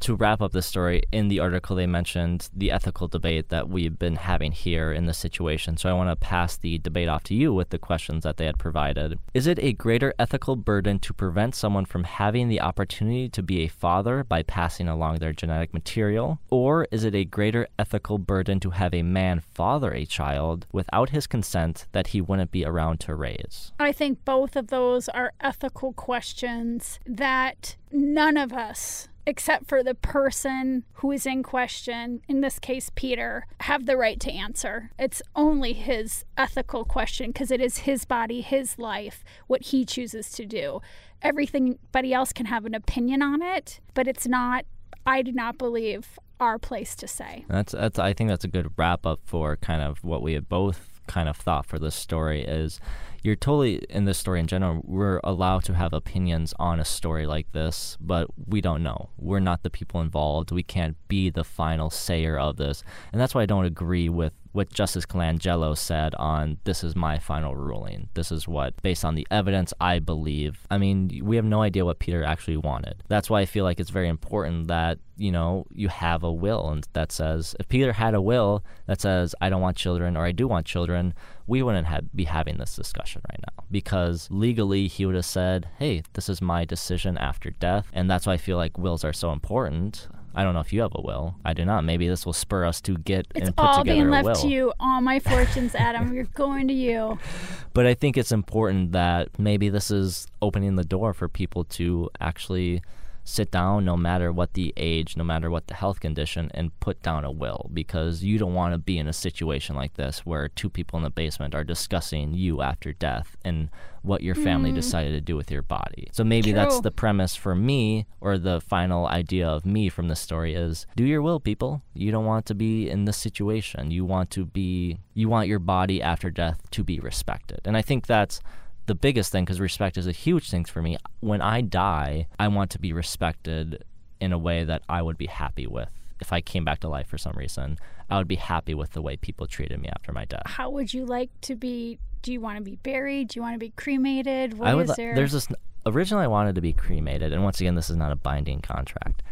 to wrap up this story, in the article they mentioned the ethical debate that we've been having here in this situation. So I want to pass the debate off to you with the questions that they had provided. Is it a greater ethical burden to prevent someone from having the opportunity to be a father by passing along their genetic material? Or is it a greater ethical burden to have a man father a child without his consent that he wouldn't be around to raise? I think both of those are ethical questions that none of us except for the person who is in question, in this case, Peter, have the right to answer. It's only his ethical question because it is his body, his life, what he chooses to do. Everybody else can have an opinion on it, but it's not, I do not believe, our place to say. That's that's I think that's a good wrap up for kind of what we have both kind of thought for this story is you're totally in this story in general we're allowed to have opinions on a story like this but we don't know. We're not the people involved. We can't be the final sayer of this. And that's why i don't agree with what justice colangelo said on this is my final ruling. This is what based on the evidence i believe. I mean we have no idea what peter actually wanted. That's why i feel like it's very important that you know you have a will and that says if peter had a will that says i don't want children or i do want children we wouldn't have, be having this discussion right now. Because legally he would have said, "Hey, this is my decision after death," and that's why I feel like wills are so important. I don't know if you have a will. I do not. Maybe this will spur us to get It's and put all together being a left will. to you. All my fortunes, Adam. You're going to you. But I think it's important that maybe this is opening the door for people to actually sit down, no matter what the age, no matter what the health condition, and put down a will because you don't want to be in a situation like this where two people in the basement are discussing you after death and what your family Mm. decided to do with your body. So maybe that's the premise for me, or the final idea of me from the story is do your will, people. You don't want to be in this situation. You want to be, you want your body after death to be respected. And I think that's the biggest thing because respect is a huge thing for me. When I die, I want to be respected in a way that I would be happy with. If I came back to life for some reason, I would be happy with the way people treated me after my death. How would you like to be? Do you want to be buried? Do you want to be cremated? What I would. there? There's this. Originally, I wanted to be cremated, and once again, this is not a binding contract.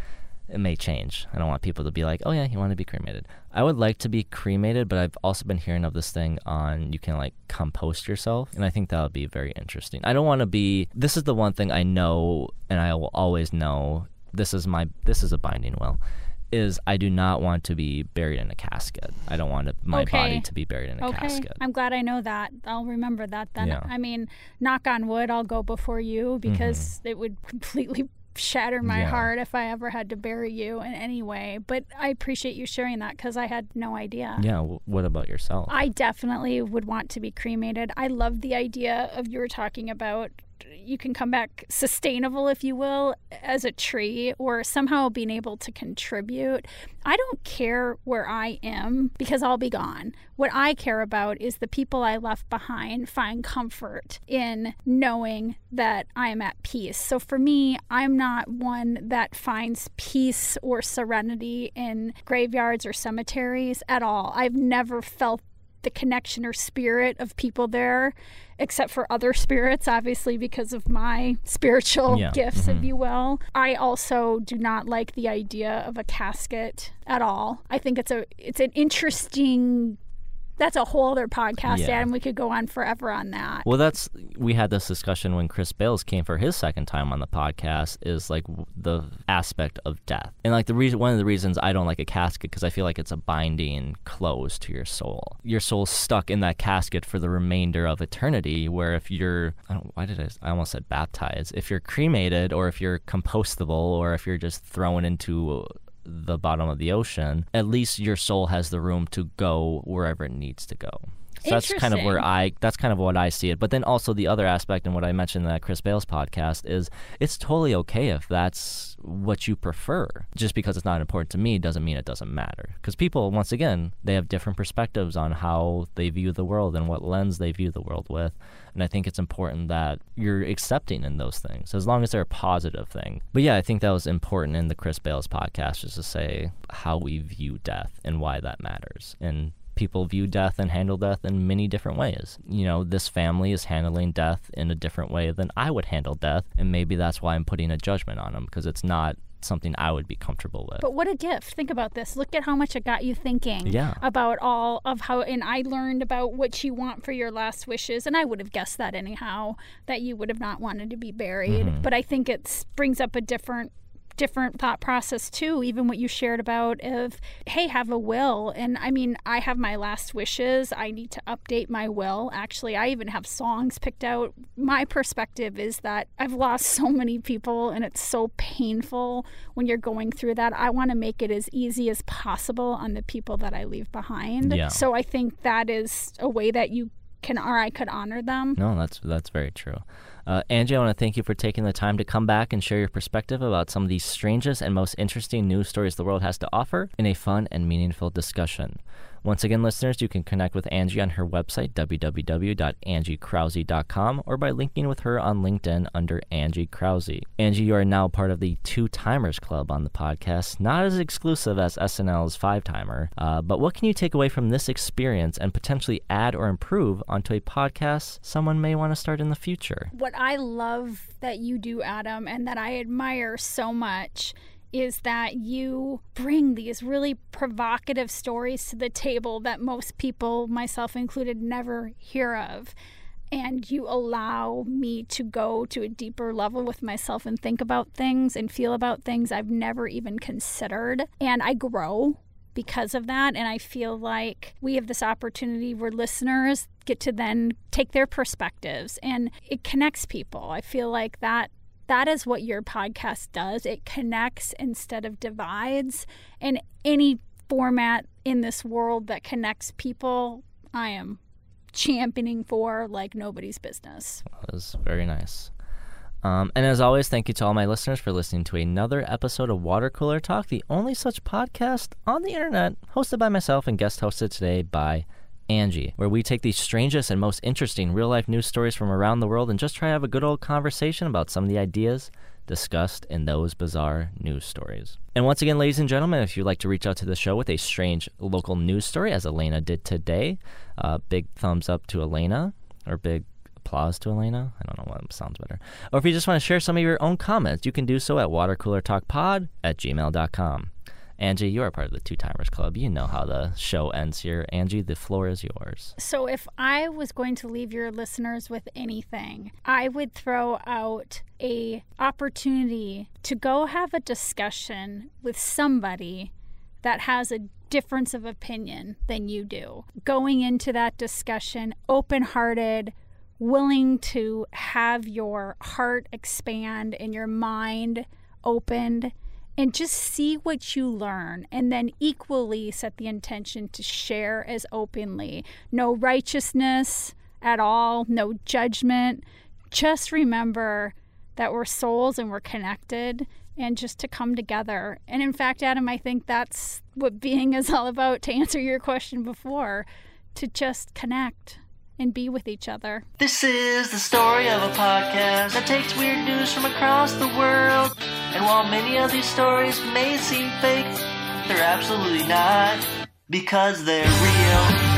It may change. I don't want people to be like, "Oh yeah, you want to be cremated." I would like to be cremated, but I've also been hearing of this thing on you can like compost yourself, and I think that would be very interesting. I don't want to be. This is the one thing I know, and I will always know. This is my. This is a binding will. Is I do not want to be buried in a casket. I don't want to, my Okay. body to be buried in a okay. casket. I'm glad I know that. I'll remember that then. Yeah. I mean, knock on wood, I'll go before you because mm-hmm. it would completely shatter my. Yeah. heart if I ever had to bury you in any way. But I appreciate you sharing that because I had no idea. Yeah. w- What about yourself? I definitely would want to be cremated. I love the idea of you were talking about you can come back sustainable, if you will, as a tree or somehow being able to contribute. I don't care where I am because I'll be gone. What I care about is the people I left behind find comfort in knowing that I am at peace. So for me, I'm not one that finds peace or serenity in graveyards or cemeteries at all. I've never felt the connection or spirit of people there, except for other spirits, obviously, because of my spiritual Yeah, gifts, if mhm. you will. I also do not like the idea of a casket at all. I think it's a it's an interesting that's a whole other podcast, Yeah. Adam. We could go on forever on that. Well, that's we had this discussion when Chris Bales came for his second time on the podcast. Is like the aspect of death, and like the reason one of the reasons I don't like a casket because I feel like it's a binding close to your soul. Your soul's stuck in that casket for the remainder of eternity. Where if you're, I don't, why did I? I almost said baptized. If you're cremated, or if you're compostable, or if you're just thrown into the bottom of the ocean, at least your soul has the room to go wherever it needs to go. So that's kind of where I that's kind of what I see it. But then also the other aspect and what I mentioned in that Chris Bales podcast is it's totally okay if that's what you prefer. Just because it's not important to me doesn't mean it doesn't matter. Because people, once again, they have different perspectives on how they view the world and what lens they view the world with. And I think it's important that you're accepting in those things as long as they're a positive thing. But yeah, I think that was important in the Chris Bales podcast just to say how we view death and why that matters. And people view death and handle death in many different ways. You know, this family is handling death in a different way than I would handle death, and maybe that's why I'm putting a judgment on them because it's not something I would be comfortable with. But what a gift. Think about this. Look at how much it got you thinking Yeah. about all of how, and I learned about what you want for your last wishes. And I would have guessed that anyhow, that you would have not wanted to be buried. Mm-hmm. But I think it brings up a different different thought process too even what you shared about of hey have a will. And i mean i have my last wishes. I need to update my will. Actually i even have songs picked out. My perspective is that i've lost so many people and it's so painful when you're going through that. I want to make it as easy as possible on the people that i leave behind. Yeah. so i think that is a way that you can or i could honor them. No, that's that's very true. Uh, Angie, I want to thank you for taking the time to come back and share your perspective about some of the strangest and most interesting news stories the world has to offer in a fun and meaningful discussion. Once again, listeners, you can connect with Angie on her website, www.angiekrause.com, or by linking with her on LinkedIn under Angie Krause. Angie, you are now part of the Two Timers Club on the podcast, not as exclusive as SNL's Five Timer, uh, but what can you take away from this experience and potentially add or improve onto a podcast someone may want to start in the future? what I love that you do, Adam, and that I admire so much is that you bring these really provocative stories to the table that most people, myself included, never hear of. And you allow me to go to a deeper level with myself and think about things and feel about things I've never even considered. And I grow because of that. And I feel like we have this opportunity where listeners get to then take their perspectives and it connects people. I feel like that that is what your podcast does. It connects instead of divides. And any format in this world that connects people, I am championing for like nobody's business. That was very nice. Um, and as always, thank you to all my listeners for listening to another episode of Water Cooler Talk, the only such podcast on the internet, hosted by myself and guest hosted today by Angie, where we take the strangest and most interesting real life news stories from around the world and just try to have a good old conversation about some of the ideas discussed in those bizarre news stories. And once again, ladies and gentlemen, if you'd like to reach out to the show with a strange local news story, as Elena did today, uh, big thumbs up to Elena, or big applause to Elena. I don't know what sounds better. Or if you just want to share some of your own comments, you can do so at watercoolertalkpod at gmail.com. Angie, you are part of the Two Timers Club. You know how the show ends here. Angie, the floor is yours. So, if I was going to leave your listeners with anything, I would throw out a opportunity to go have a discussion with somebody that has a difference of opinion than you do. Going into that discussion open-hearted, willing to have your heart expand and your mind opened and just see what you learn and then equally set the intention to share as openly. No righteousness at all, no judgment. Just remember that we're souls and we're connected and just to come together. And in fact, Adam, I think that's what being is all about to answer your question before to just connect and be with each other. This is the story of a podcast that takes weird news from across the world. And while many of these stories may seem fake, they're absolutely not because they're real.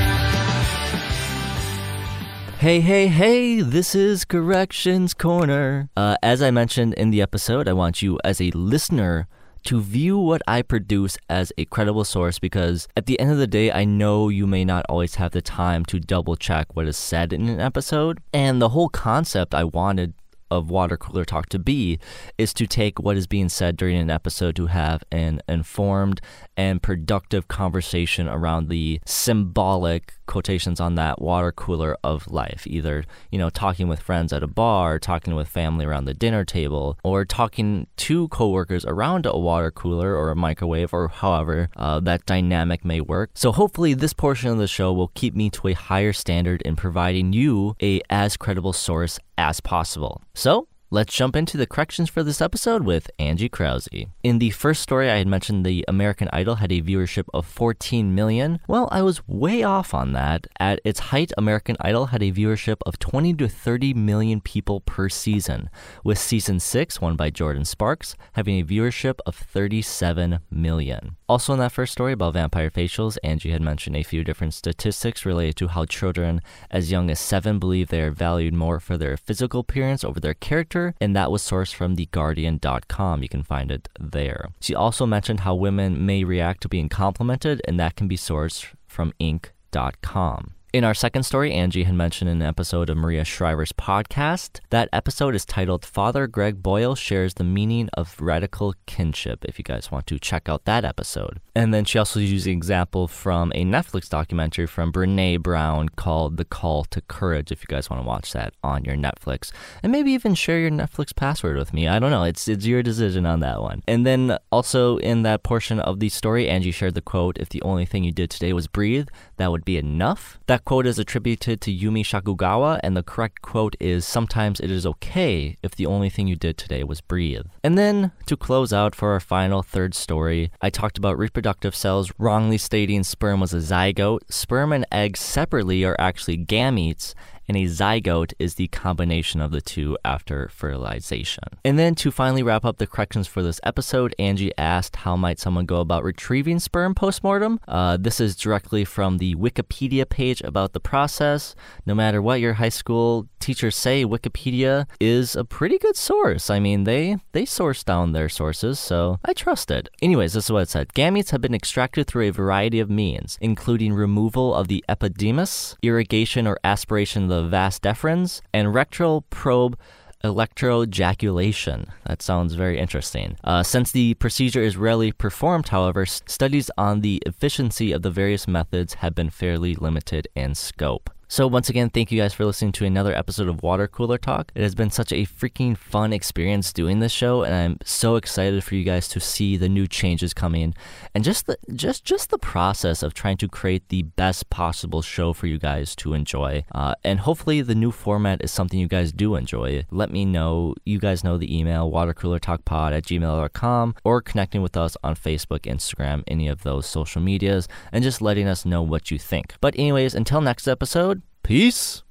Hey, hey, hey, this is Corrections Corner. Uh, as I mentioned in the episode, I want you as a listener to view what I produce as a credible source because at the end of the day, I know you may not always have the time to double check what is said in an episode. And the whole concept I wanted of water cooler talk to be is to take what is being said during an episode to have an informed and productive conversation around the symbolic quotations on that water cooler of life. Either you know talking with friends at a bar talking with family around the dinner table or talking to coworkers around a water cooler or a microwave or however uh, that dynamic may work. So hopefully this portion of the show will keep me to a higher standard in providing you a as credible source as possible so Let's jump into the corrections for this episode with Angie Krause. In the first story, I had mentioned the American Idol had a viewership of 14 million. Well, I was way off on that. At its height, American Idol had a viewership of 20 to 30 million people per season, with season 6, won by Jordin Sparks, having a viewership of 37 million. Also, in that first story about vampire facials, Angie had mentioned a few different statistics related to how children as young as 7 believe they are valued more for their physical appearance over their character and that was sourced from TheGuardian.com. You can find it there. She also mentioned how women may react to being complimented, and that can be sourced from Inc.com. In our second story, Angie had mentioned an episode of Maria Shriver's podcast. That episode is titled Father Greg Boyle Shares the Meaning of Radical Kinship, if you guys want to check out that episode. And then she also used an example from a Netflix documentary from Brene Brown called The Call to Courage, if you guys want to watch that on your Netflix. And maybe even share your Netflix password with me. I don't know. It's, it's your decision on that one. And then also in that portion of the story, Angie shared the quote If the only thing you did today was breathe, that would be enough. That quote is attributed to Yumi Shakugawa, and the correct quote is Sometimes it is okay if the only thing you did today was breathe. And then, to close out for our final third story, I talked about reproductive cells wrongly stating sperm was a zygote. Sperm and eggs separately are actually gametes, and a zygote is the combination of the two after fertilization. And then to finally wrap up the corrections for this episode, Angie asked how might someone go about retrieving sperm postmortem? Uh, this is directly from the Wikipedia page about the process. No matter what your high school teachers say, Wikipedia is a pretty good source. I mean, they they source down their sources, so I trust it. Anyways, this is what it said. Gametes have been extracted through a variety of means, including removal of the epididymis, irrigation or aspiration of the the vas deferens and rectal probe electroejaculation. That sounds very interesting. Uh, since the procedure is rarely performed, however, studies on the efficiency of the various methods have been fairly limited in scope. So, once again, thank you guys for listening to another episode of Water Cooler Talk. It has been such a freaking fun experience doing this show, and I'm so excited for you guys to see the new changes coming and just the just just the process of trying to create the best possible show for you guys to enjoy. Uh, and hopefully, the new format is something you guys do enjoy. Let me know. You guys know the email watercoolertalkpod at gmail.com or connecting with us on Facebook, Instagram, any of those social medias, and just letting us know what you think. But, anyways, until next episode, peace.